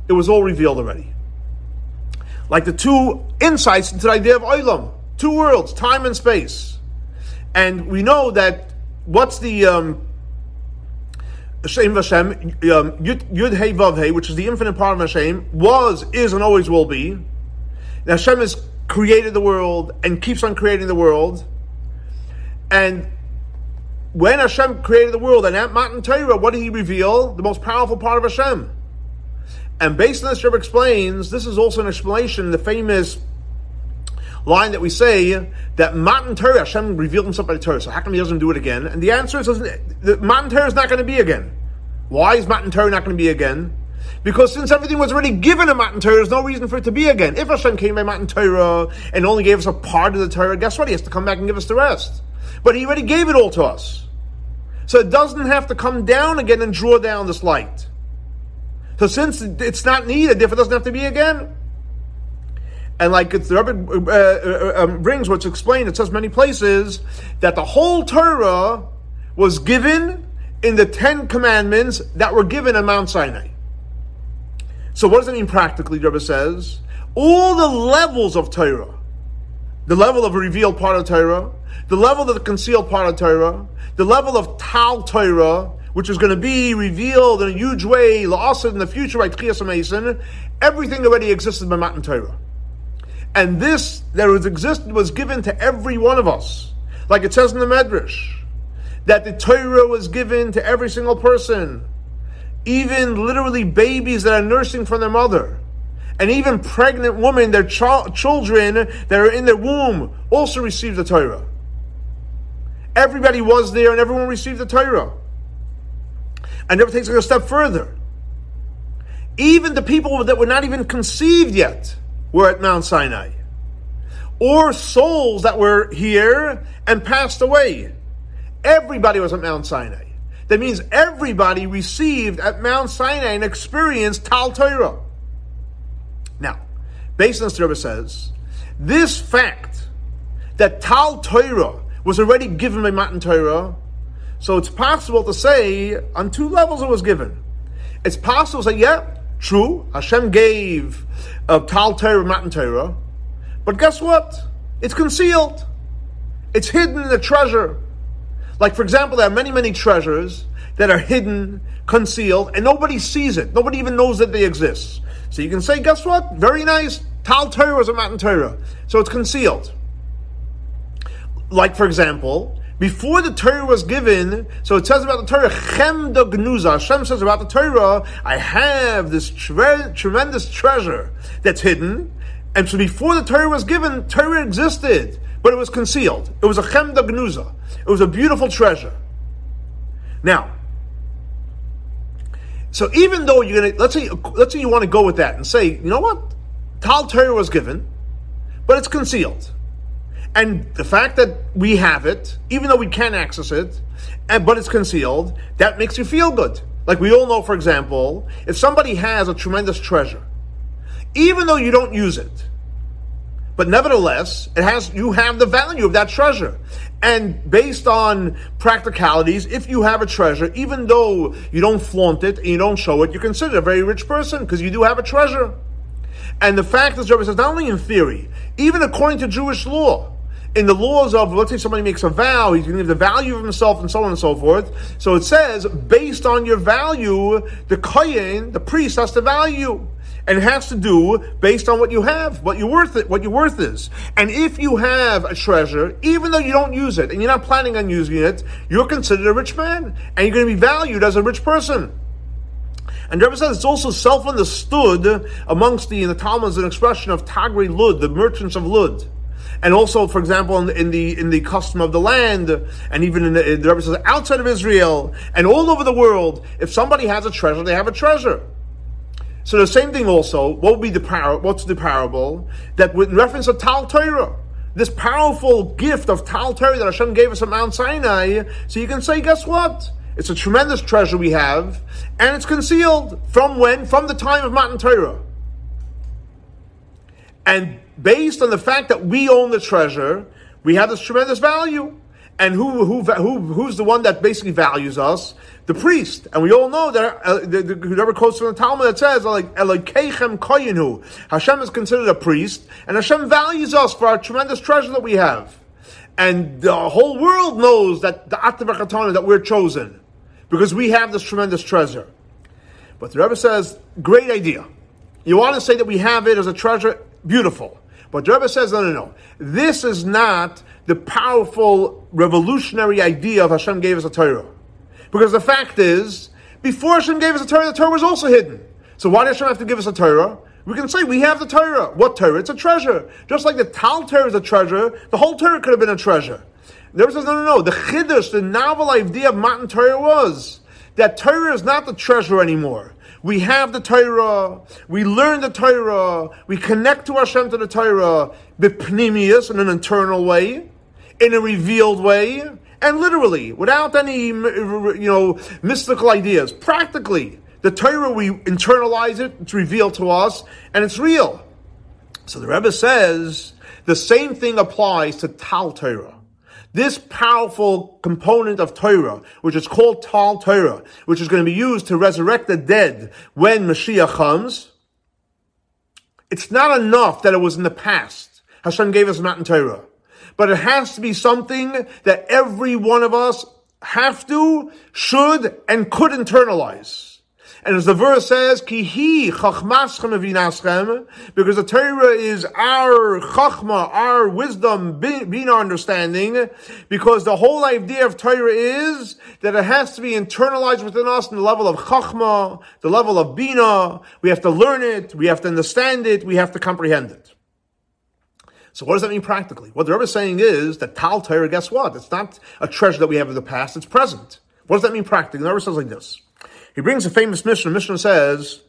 it was all revealed already. Like the two insights into the idea of Olam, two worlds, time and space. And we know that what's the um, Hashem Hashem, um, Yud Hey Vav Hey, which is the infinite part of Hashem, was, is, and always will be. And Hashem has created the world and keeps on creating the world. And when Hashem created the world and at Matan Torah, what did He reveal? The most powerful part of Hashem. And based on this, Rebbe explains this is also an explanation, the famous line that we say that Matan Torah, Hashem revealed himself by the Torah. So how come he doesn't do it again? And the answer is the Matan Torah is not going to be again. Why is Matan Torah not going to be again? Because since everything was already given in Matan Torah, there's no reason for it to be again. If Hashem came by Matan Torah and only gave us a part of the Torah, guess what? He has to come back and give us the rest. But He already gave it all to us. So it doesn't have to come down again and draw down this light. So since it's not needed, therefore it doesn't have to be again. And like the Rebbe uh, uh, um, brings what's explained, it says many places that the whole Torah was given in the Ten Commandments that were given on Mount Sinai. So what does it mean practically, the Rebbe says? All the levels of Torah, the level of revealed part of Torah, the level of the concealed part of Torah, the level of Tal Torah, which is going to be revealed in a huge way, la'asad in the future by Tchias Mesim, everything already existed by Matan Torah. And this that was existed was given to every one of us. Like it says in the Medrash, that the Torah was given to every single person. Even literally babies that are nursing from their mother. And even pregnant women, their ch- children that are in their womb also received the Torah. Everybody was there and everyone received the Torah. And never takes it a step further. Even the people that were not even conceived yet were at Mount Sinai, or souls that were here and passed away. Everybody was at Mount Sinai. That means everybody received at Mount Sinai and experienced Tal Torah. Now, based on this, Rebbe says, this fact that Tal Torah was already given by Matan Torah, so it's possible to say on two levels it was given. It's possible to say, yeah, True, Hashem gave a Tal Torah, Matan Torah, but guess what? It's concealed. It's hidden in a treasure. Like, for example, there are many, many treasures that are hidden, concealed, and nobody sees it. Nobody even knows that they exist. So you can say, guess what? Very nice. Tal Torah is a Matan Torah. So it's concealed. Like, for example, before the Torah was given, so it says about the Torah, Chem da Gnuza. Hashem says about the Torah, I have this tre- tremendous treasure that's hidden. And so before the Torah was given, Torah existed, but it was concealed. It was a chemda gnuza. It was a beautiful treasure. Now, so even though you're gonna let's say let's say you want to go with that and say, you know what, Tal Torah was given, but it's concealed, and the fact that we have it, even though we can't access it, and but it's concealed, that makes you feel good. Like we all know, for example, if somebody has a tremendous treasure, even though you don't use it, but nevertheless, it has you have the value of that treasure. And based on practicalities, if you have a treasure, even though you don't flaunt it and you don't show it, you're considered a very rich person because you do have a treasure. And the fact is, Rabbi says, not only in theory, even according to Jewish law, in the laws of, let's say somebody makes a vow, he's going to give the value of himself and so on and so forth. So it says, based on your value, the kohen, the priest, has to value and it has to do based on what you have, what your worth, it, what your worth is. And if you have a treasure, even though you don't use it and you're not planning on using it, you're considered a rich man, and you're going to be valued as a rich person. And Rebbe says it's also self-understood amongst the in the Talmud an expression of Tagri Lud, the merchants of Lud and also, for example, in the, in the, in the custom of the land, and even in the, the Rebbe says outside of Israel and all over the world, if somebody has a treasure, they have a treasure. So the same thing also, what would be the par- what's the parable? That with reference to Tal Torah, this powerful gift of Tal Torah that Hashem gave us at Mount Sinai, so you can say, guess what? It's a tremendous treasure we have, and it's concealed from when? From the time of Matan Torah. And based on the fact that we own the treasure, we have this tremendous value. And who, who, who, who's the one that basically values us? The priest. And we all know that, uh, the, the, whoever quotes from the Talmud that says, like, koyinu. Hashem is considered a priest, and Hashem values us for our tremendous treasure that we have. And the whole world knows that the Atavachatana, that we're chosen. Because we have this tremendous treasure. But the Rebbe says, great idea. You want to say that we have it as a treasure? Beautiful. But Rebbe says, no, no, no. This is not the powerful revolutionary idea of Hashem gave us a Torah. Because the fact is, before Hashem gave us a Torah, the Torah was also hidden. So why does Hashem have to give us a Torah? We can say we have the Torah. What Torah? It's a treasure. Just like the Tal Torah is a treasure, the whole Torah could have been a treasure. Rebbe says, no, no, no. The Chiddush, the novel idea of Matan Torah was that Torah is not the treasure anymore. We have the Torah, we learn the Torah, we connect to Hashem to the Torah, bipnimius, in an internal way, in a revealed way, and literally, without any, you know, mystical ideas. Practically, the Torah, we internalize it, it's revealed to us, and it's real. So the Rebbe says, the same thing applies to Tal Torah. This powerful component of Torah, which is called Tal Torah, which is going to be used to resurrect the dead when Mashiach comes, it's not enough that it was in the past. Hashem gave us Matan Torah. But it has to be something that every one of us have to, should, and could internalize. And as the verse says, evinaschem, because the Torah is our chachma, our wisdom, bina understanding, because the whole idea of Torah is that it has to be internalized within us in the level of chachma, the level of bina. We have to learn it, we have to understand it, we have to comprehend it. So what does that mean practically? What the Rebbe is saying is that Tal Torah, guess what? It's not a treasure that we have in the past, it's present. What does that mean practically? The Rebbe says like this. He brings a famous Mishnah. Mishnah says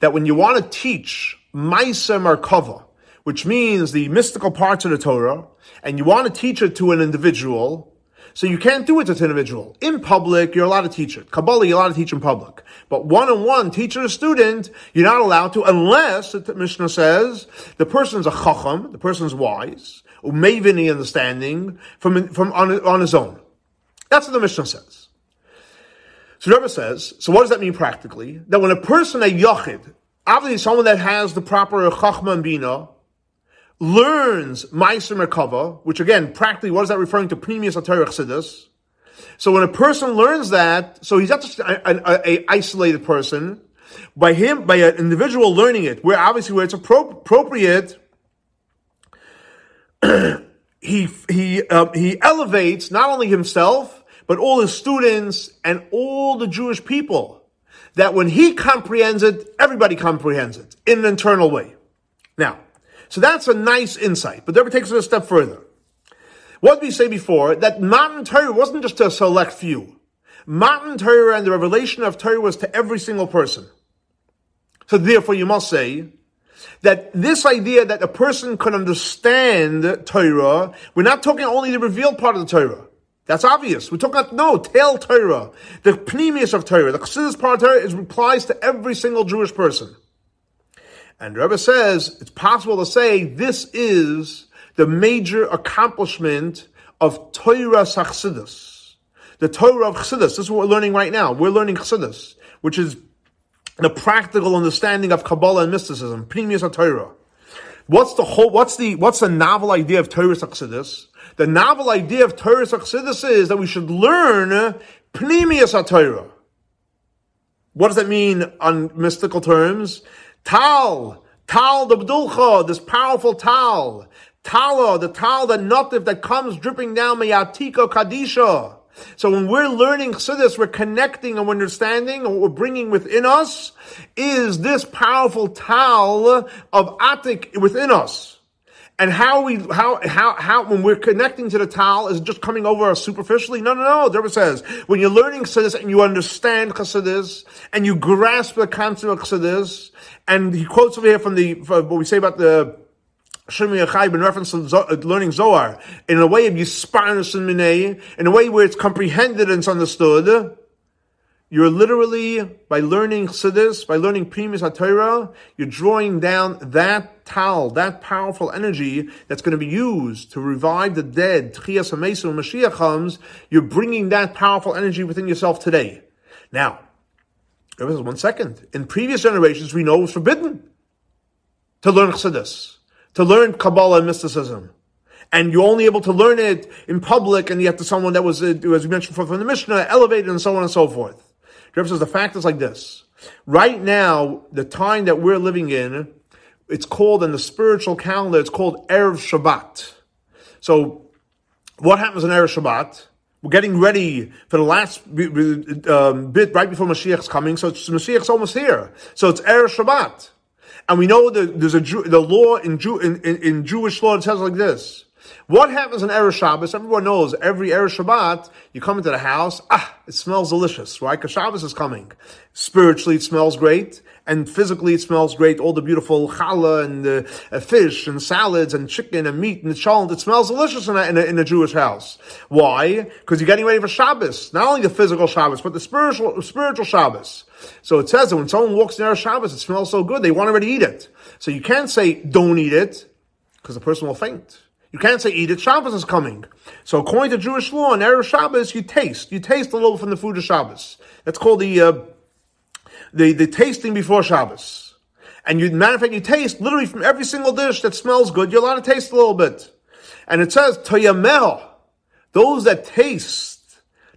that when you want to teach Maisa Merkava, which means the mystical parts of the Torah, and you want to teach it to an individual, so you can't do it to an individual. In public, you're allowed to teach it. Kabbalah, you're allowed to teach in public. But one-on-one, teacher to student, you're not allowed to unless, the Mishnah says, the person's a chacham, the person's wise, who umevini understanding, from, from on, on his own. That's what the Mishnah says. So Rebbe says, so what does that mean practically? That when a person, a yachid, obviously someone that has the proper chachma and bina, learns Meiser Merkava, which again, practically, what is that referring to? Atarech Chassidus. So when a person learns that, so he's not just a, a, a, isolated person. By him, by an individual learning it, where obviously where it's appropriate, he he um, he elevates not only himself but all his students and all the Jewish people, that when he comprehends it, everybody comprehends it in an internal way. Now, So that's a nice insight, but Rebbe takes it a step further. What we say before? That Matan Torah wasn't just a select few. Matan Torah and the revelation of Torah was to every single person. So therefore you must say that this idea that a person could understand Torah, we're not talking only the revealed part of the Torah. That's obvious. We're talking about, no, tail Torah, the pnimius of Torah, the chassidus part of Torah is, applies to every single Jewish person. And Rebbe says it's possible to say this is the major accomplishment of Toras Chassidus. The Torah of Chassidus. This is what we're learning right now. We're learning Chassidus, which is the practical understanding of Kabbalah and mysticism, Pnimius of Torah. What's the whole, what's the, what's the novel idea of Torah Chassidus? The novel idea of Torah Chassidus is that we should learn Pnimius of Torah. What does that mean on mystical terms? Tal, Tal the Bdulcha, this powerful Tal. Tala, the Tal, the notif that comes dripping down Mayatiko Kadisha. So when we're learning Chassidus, we're connecting and understanding, and what we're bringing within us is this powerful Tal of Atik within us. And how we, how, how, how, when we're connecting to the Tal, is just coming over us superficially? No, no, no. The Rebbe says, when you're learning Chassidus and you understand Chassidus, and you grasp the concept of Chassidus, and he quotes over here from the, from what we say about the, Shemi in reference to learning Zohar in a way of Yisparnus and Minei, in a way where it's comprehended and it's understood. You're literally, by learning Chassidus, by learning Pnimius HaTorah, you're drawing down that tal, that powerful energy that's going to be used to revive the dead. Tchias HaMesa, when Mashiach comes, you're bringing that powerful energy within yourself today. Now, one second. In previous generations, we know it was forbidden to learn Chassidus to learn Kabbalah and mysticism. And you're only able to learn it in public, and you have to someone that was, uh, as we mentioned before, from the Mishnah, elevated and so on and so forth. Rebbe says the fact is like this. Right now, the time that we're living in, it's called in the spiritual calendar, it's called Erev Shabbat. So, what happens in Erev Shabbat? We're getting ready for the last um, bit right before Mashiach's coming, so Mashiach's almost here. So it's Erev Shabbat. And we know that there's a Jew, the law in, Jew, in, in, in, Jewish law, it says like this. What happens on Erev Shabbos? Everyone knows every Erev Shabbat, you come into the house, ah, it smells delicious, right? Because Shabbos is coming. Spiritually, it smells great. And physically, it smells great. All the beautiful challah and uh, fish and salads and chicken and meat and challah. It smells delicious in a, in a, in a Jewish house. Why? Because you're getting ready for Shabbos. Not only the physical Shabbos, but the spiritual, spiritual Shabbos. So it says that when someone walks in near Shabbos, it smells so good, they want to already eat it. So you can't say, don't eat it, because the person will faint. You can't say eat. Shabbos is coming. So according to Jewish law, on Erev Shabbos, you taste. You taste a little from the food of Shabbos. That's called the, uh, the, the tasting before Shabbos. And you, matter of fact, you taste literally from every single dish that smells good, you're allowed to taste a little bit. And it says, Toyamel, those that taste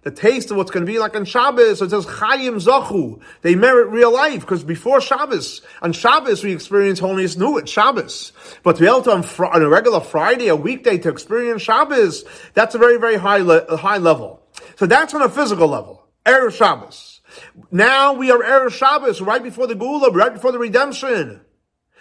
the taste of what's going to be like on Shabbos. So it says Chayim Zachu. They merit real life because before Shabbos, on Shabbos we experience holiness new at Shabbos. But to be able to on, on, a regular Friday, a weekday to experience Shabbos, that's a very very high le- high level. So that's on a physical level. Erev Shabbos. Now we are Erev Shabbos, right before the Geula, right before the redemption.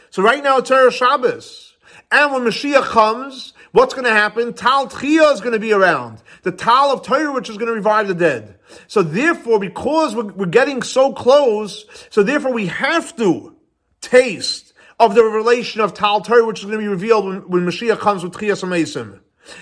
So right now it's Erev Shabbos. And when Mashiach comes, what's going to happen? Tal Tchiyah is going to be around the Tal of Torah, which is going to revive the dead. So therefore, because we're, we're getting so close, so therefore we have to taste of the revelation of Tal Torah, which is going to be revealed when, when Mashiach comes with Chiyas Amesim.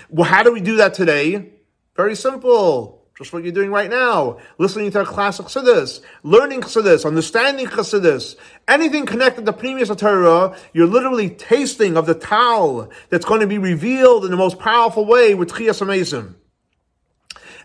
Well, how do we do that today? Very simple. Just what you're doing right now. Listening to a classic Chassidus, learning Chassidus, understanding Chassidus, anything connected to Pnimius Torah, you're literally tasting of the Tal that's going to be revealed in the most powerful way with Chiyas Amesim.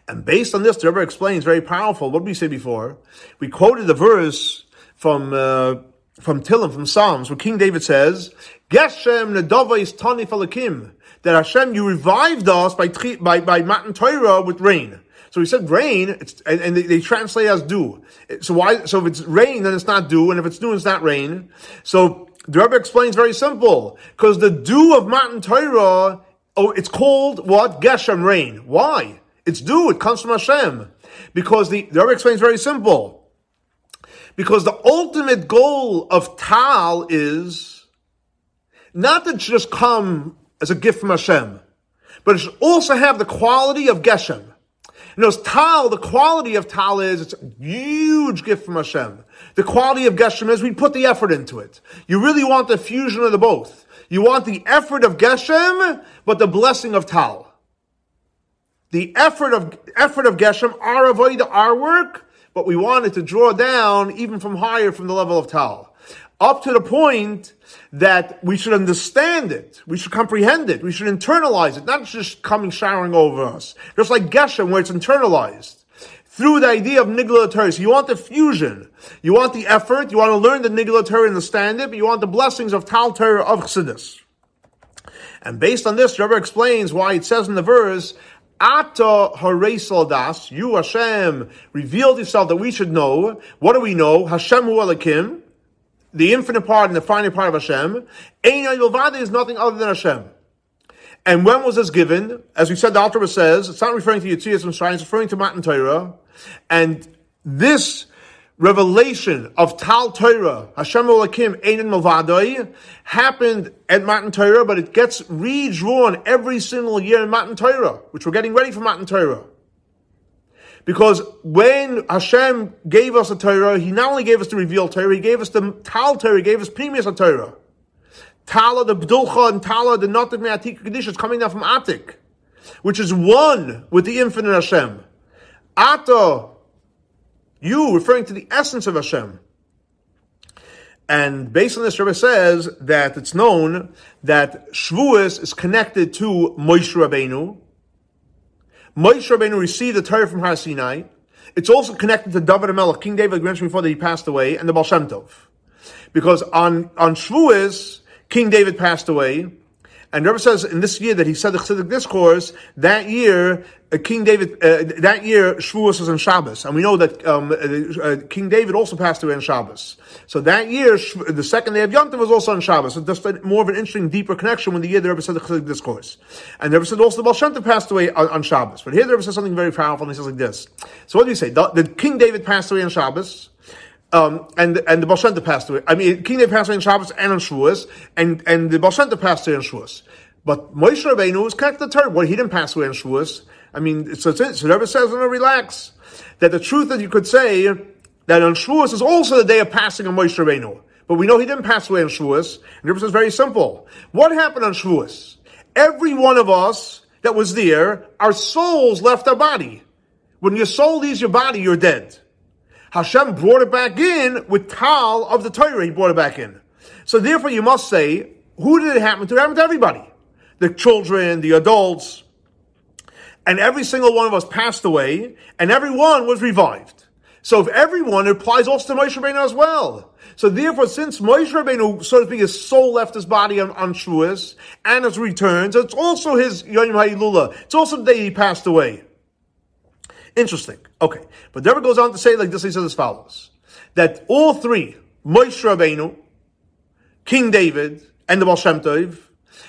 And based on this, the Rebbe explains very powerful. What did we say before? We quoted the verse from uh, from Tillim, from Psalms, where King David says, "Geshem nedavais tani falakim," that Hashem, you revived us by by by Matan Torah with rain. So he said rain, and, and they, they, translate as dew. So why? So if it's rain, then it's not dew, and if it's dew, it's not rain. So the Rebbe explains very simple, because the dew of Matan Torah, oh, it's called what? Geshem rain. Why? It's dew. it comes from Hashem. Because the, the Rebbe explains very simple. Because the ultimate goal of Tal is not to just come as a gift from Hashem, but it should also have the quality of Geshem. You know, Tal, the quality of Tal is, it's a huge gift from Hashem. The quality of Geshem is we put the effort into it. You really want the fusion of the both. You want the effort of Geshem, but the blessing of Tal. The effort of, effort of Geshem, our avoid, our work, but we want it to draw down even from higher from the level of Tal. Up to the point that we should understand it, we should comprehend it, we should internalize it, not just coming showering over us. Just like Geshem, where it's internalized. Through the idea of Nigla. So you want the fusion. You want the effort, you want to learn the Nigla and understand it, but you want the blessings of Tal Torah of Chassidus. And based on this, Rebbe explains why it says in the verse, Ata haresal das, you Hashem revealed yourself that we should know. What do we know? Hashem hu alakim, the infinite part and the finite part of Hashem. Ein Yilvada is nothing other than Hashem. And when was this given? As we said, the Alter says, it's not referring to Yitzias from Shine, it's referring to Matan Torah. And this revelation of Tal Torah, Hashem Olakim Einen Malvadoi, happened at Matan Torah, but it gets redrawn every single year in Matan Torah, which we're getting ready for Matan Torah. Because when Hashem gave us a Torah, He not only gave us the revealed Torah, He gave us the Tal Torah, He gave us previous Torah. Tala, the Bdulcha, and Tala, the Notik Me'atik is coming down from Atik, which is one with the infinite Hashem. Ata, you, referring to the essence of Hashem. And based on this, Rebbe says that it's known that Shavuos is connected to Moshe Rabbeinu. Moshe Rabbeinu received the Torah from Har Sinai. It's also connected to David HaMelech, King David, mentioned before that he passed away, and the Baal. Because on, on Shavuos, King David passed away, and Rebbe says in this year that he said the Chassidic discourse, that year, uh, King David, uh, that year, Shavuos was on Shabbos. And we know that um, uh, uh King David also passed away on Shabbos. So that year, the second day of Yom Tov was also on Shabbos. So just more of an interesting, deeper connection when the year the Rebbe said the Chassidic discourse. And the Rebbe said also the Baal Shem Tov passed away on, on, Shabbos. But here the Rebbe says something very powerful, and he says like this. So what do you say? The, the King David passed away on Shabbos. Um, and and the Baal passed away. I mean, King David passed away on Shabbos and on Shavuos, and and the Baal passed away on Shavuos. But Moshe Rabbeinu was connected to the Torah. he didn't pass away on Shavuos. I mean, so it's, so Rebbe says, no, relax. That the truth that you could say that on Shavuos is also the day of passing of Moshe Rabbeinu. But we know he didn't pass away on Shavuos. And Rebbe says very simple. What happened on Shavuos? Every one of us that was there, our souls left our body. When your soul leaves your body, you're dead. Hashem brought it back in with Tal of the Torah. He brought it back in. So therefore, you must say, who did it happen to? It happened to everybody. The children, the adults. And every single one of us passed away, and everyone was revived. So if everyone, it applies also to Moshe Rabbeinu as well. So therefore, since Moshe Rabbeinu, so to speak, his soul left his body on, on Shavuos, and has returned, so it's also his Yom HaYilula. It's also the day he passed away. Interesting. Okay. But the Rebbe goes on to say like this, he says as follows. That all three, Moshe Rabbeinu, King David, and the Baal Shem Tov,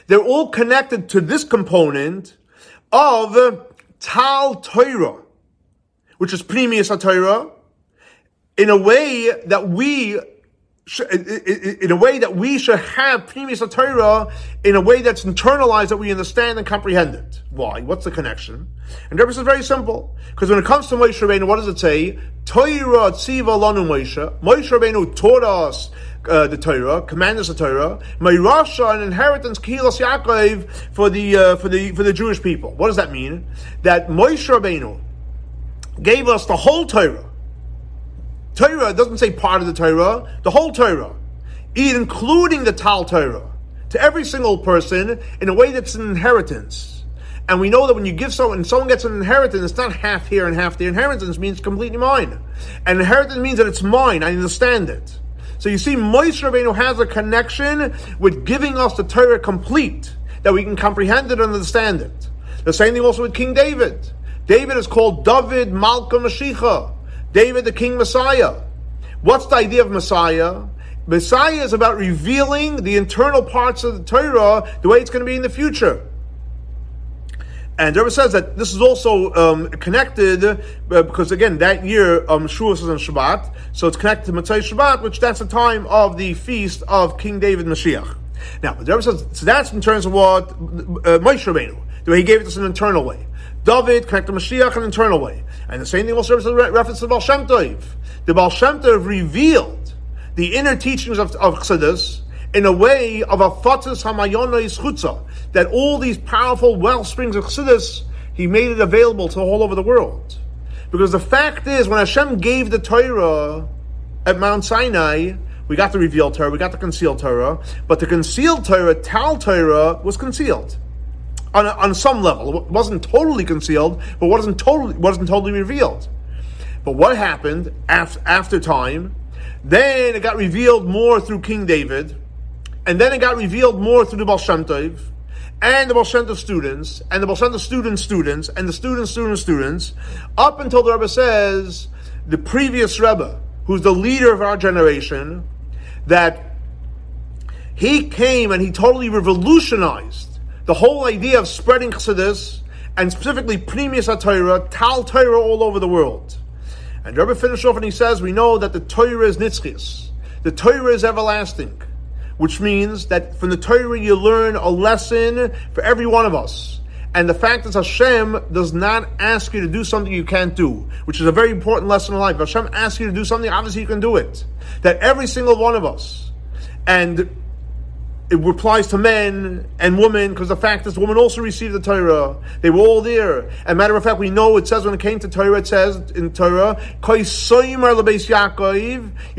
they're all connected to this component of Tal Torah, which is Pnimius Torah, in a way that we in a way that we should have previous Torah in a way that's internalized that we understand and comprehend it. Why? What's the connection? And the is very simple. Because when it comes to Moshe Rabbeinu, what does it say? Torah tziva lanu Moshe. Moshe Rabbeinu taught us uh, the Torah, commanded us the Torah. Meirasha, an inheritance, Kihilas Yaakov, for the, uh, for the, for the Jewish people. What does that mean? That Moshe Rabbeinu gave us the whole Torah. Torah doesn't say part of the Torah, the whole Torah, including the Tal Torah, to every single person in a way that's an inheritance. And we know that when you give someone, and someone gets an inheritance, it's not half here and half there. Inheritance means completely mine. And inheritance means that it's mine. I understand it. So you see, Moshe Rabbeinu has a connection with giving us the Torah complete, that we can comprehend it and understand it. The same thing also with King David. David is called David Malka Mashiach. David the King Messiah. What's the idea of Messiah? Messiah is about revealing the internal parts of the Torah the way it's going to be in the future. And Rebbe says that this is also um, connected uh, because again that year um, is on Shabbat, so it's connected to Matzai Shabbat, which that's the time of the feast of King David Mashiach. Now, Rebbe says, so that's in terms of what uh, Moshe Rabbeinu, the way he gave it us an internal way. David connected Mashiach an internal way. And the same thing also re- reference to the Baal Shem Tov. The Baal Shem Tov revealed the inner teachings of, of Chassidus in a way of a fatus hamayona chutza, that all these powerful well springs of Chassidus, he made it available to all over the world. Because the fact is, when Hashem gave the Torah at Mount Sinai, we got the revealed Torah, we got the concealed Torah, but the concealed Torah, Tal Torah, was concealed on, on some level. It wasn't totally concealed, but wasn't totally wasn't totally revealed. But what happened after, after time? Then it got revealed more through King David, and then it got revealed more through the Baal and the Baal students, and the Baal students' students, and the students' students' students, up until the Rebbe says the previous Rebbe, who's the leader of our generation, that he came and he totally revolutionized the whole idea of spreading Chassidus, and specifically Pnimius HaTorah, Tal Torah all over the world. And Rebbe finished off and he says, we know that the Torah is Nitzchis. The Torah is everlasting, which means that from the Torah you learn a lesson for every one of us. And the fact is Hashem does not ask you to do something you can't do, which is a very important lesson in life. Hashem asks you to do something, obviously you can do it. That every single one of us, and it applies to men and women because the fact is women also received the Torah. They were all there. And matter of fact, we know it says when it came to Torah, it says in Torah, you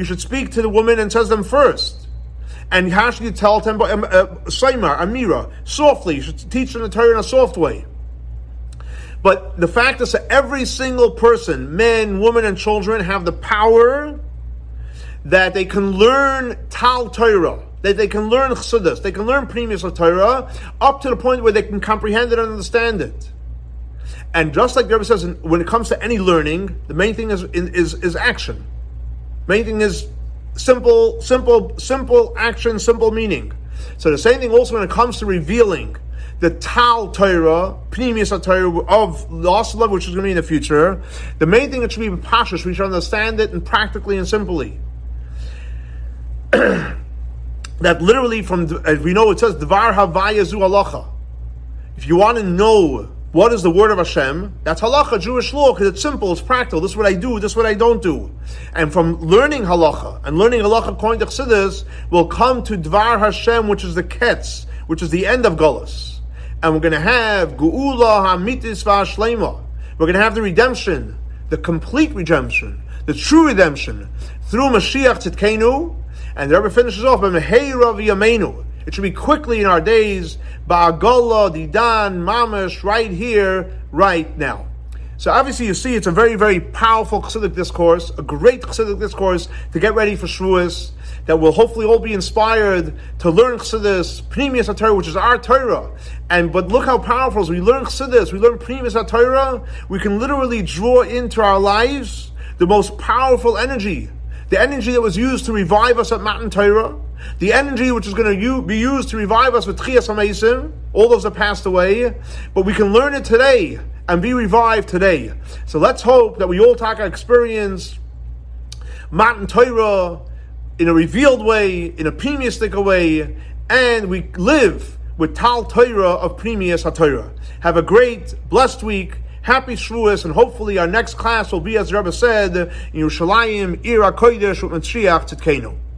should speak to the women and says them first. And how should you tell them, um, uh, Saimar, Amira, softly. You should teach them the Torah in a soft way. But the fact is that every single person, men, women, and children, have the power that they can learn Tal Torah that they can learn chassidus, they can learn pnimius of Torah, up to the point where they can comprehend it and understand it. And just like the Rebbe says, when it comes to any learning, the main thing is is is action. Main thing is simple, simple, simple action, simple meaning. So the same thing also when it comes to revealing the Tal Torah, Pnimius Torah of the love, which is going to be in the future. The main thing that should be pashas, we should understand it and practically and simply. that literally from as we know it says Dvar Havaya Zu Halacha. If you want to know what is the word of Hashem, that's halacha, Jewish law, because it's simple, it's practical. This is what I do, this is what I don't do. And from learning halacha and learning halacha according to Chassidus, will come to Dvar Hashem, which is the Ketz, which is the end of Gullus. And we're going to have Geula Hamitis V'Ashlema. We're going to have the redemption, the complete redemption, the true redemption through Mashiach Tzidkenu, and the Rebbe finishes off. It should be quickly in our days, Ba'agola, Didan, Mamish, right here, right now. So obviously you see it's a very, very powerful Chassidic discourse, a great Chassidic discourse to get ready for Shavuos, that will hopefully all be inspired to learn Chassidus, Pnimius Torah, which is our Torah. And but look how powerful as we learn Chassidus, we learn Pnimius Torah, we can literally draw into our lives the most powerful energy the energy that was used to revive us at Matan Torah, the energy which is going to be used to revive us with Tchias HaMesim, all those have passed away, but we can learn it today and be revived today. So let's hope that we all take our experience Matan Torah in a revealed way, in a premiustic way, and we live with Tal Torah of Pnimius HaTorah. Have a great, blessed week. Happy Shavuos, and hopefully our next class will be, as the Rebbe said, in Yerushalayim, Ir HaKodesh, Tzidkenu.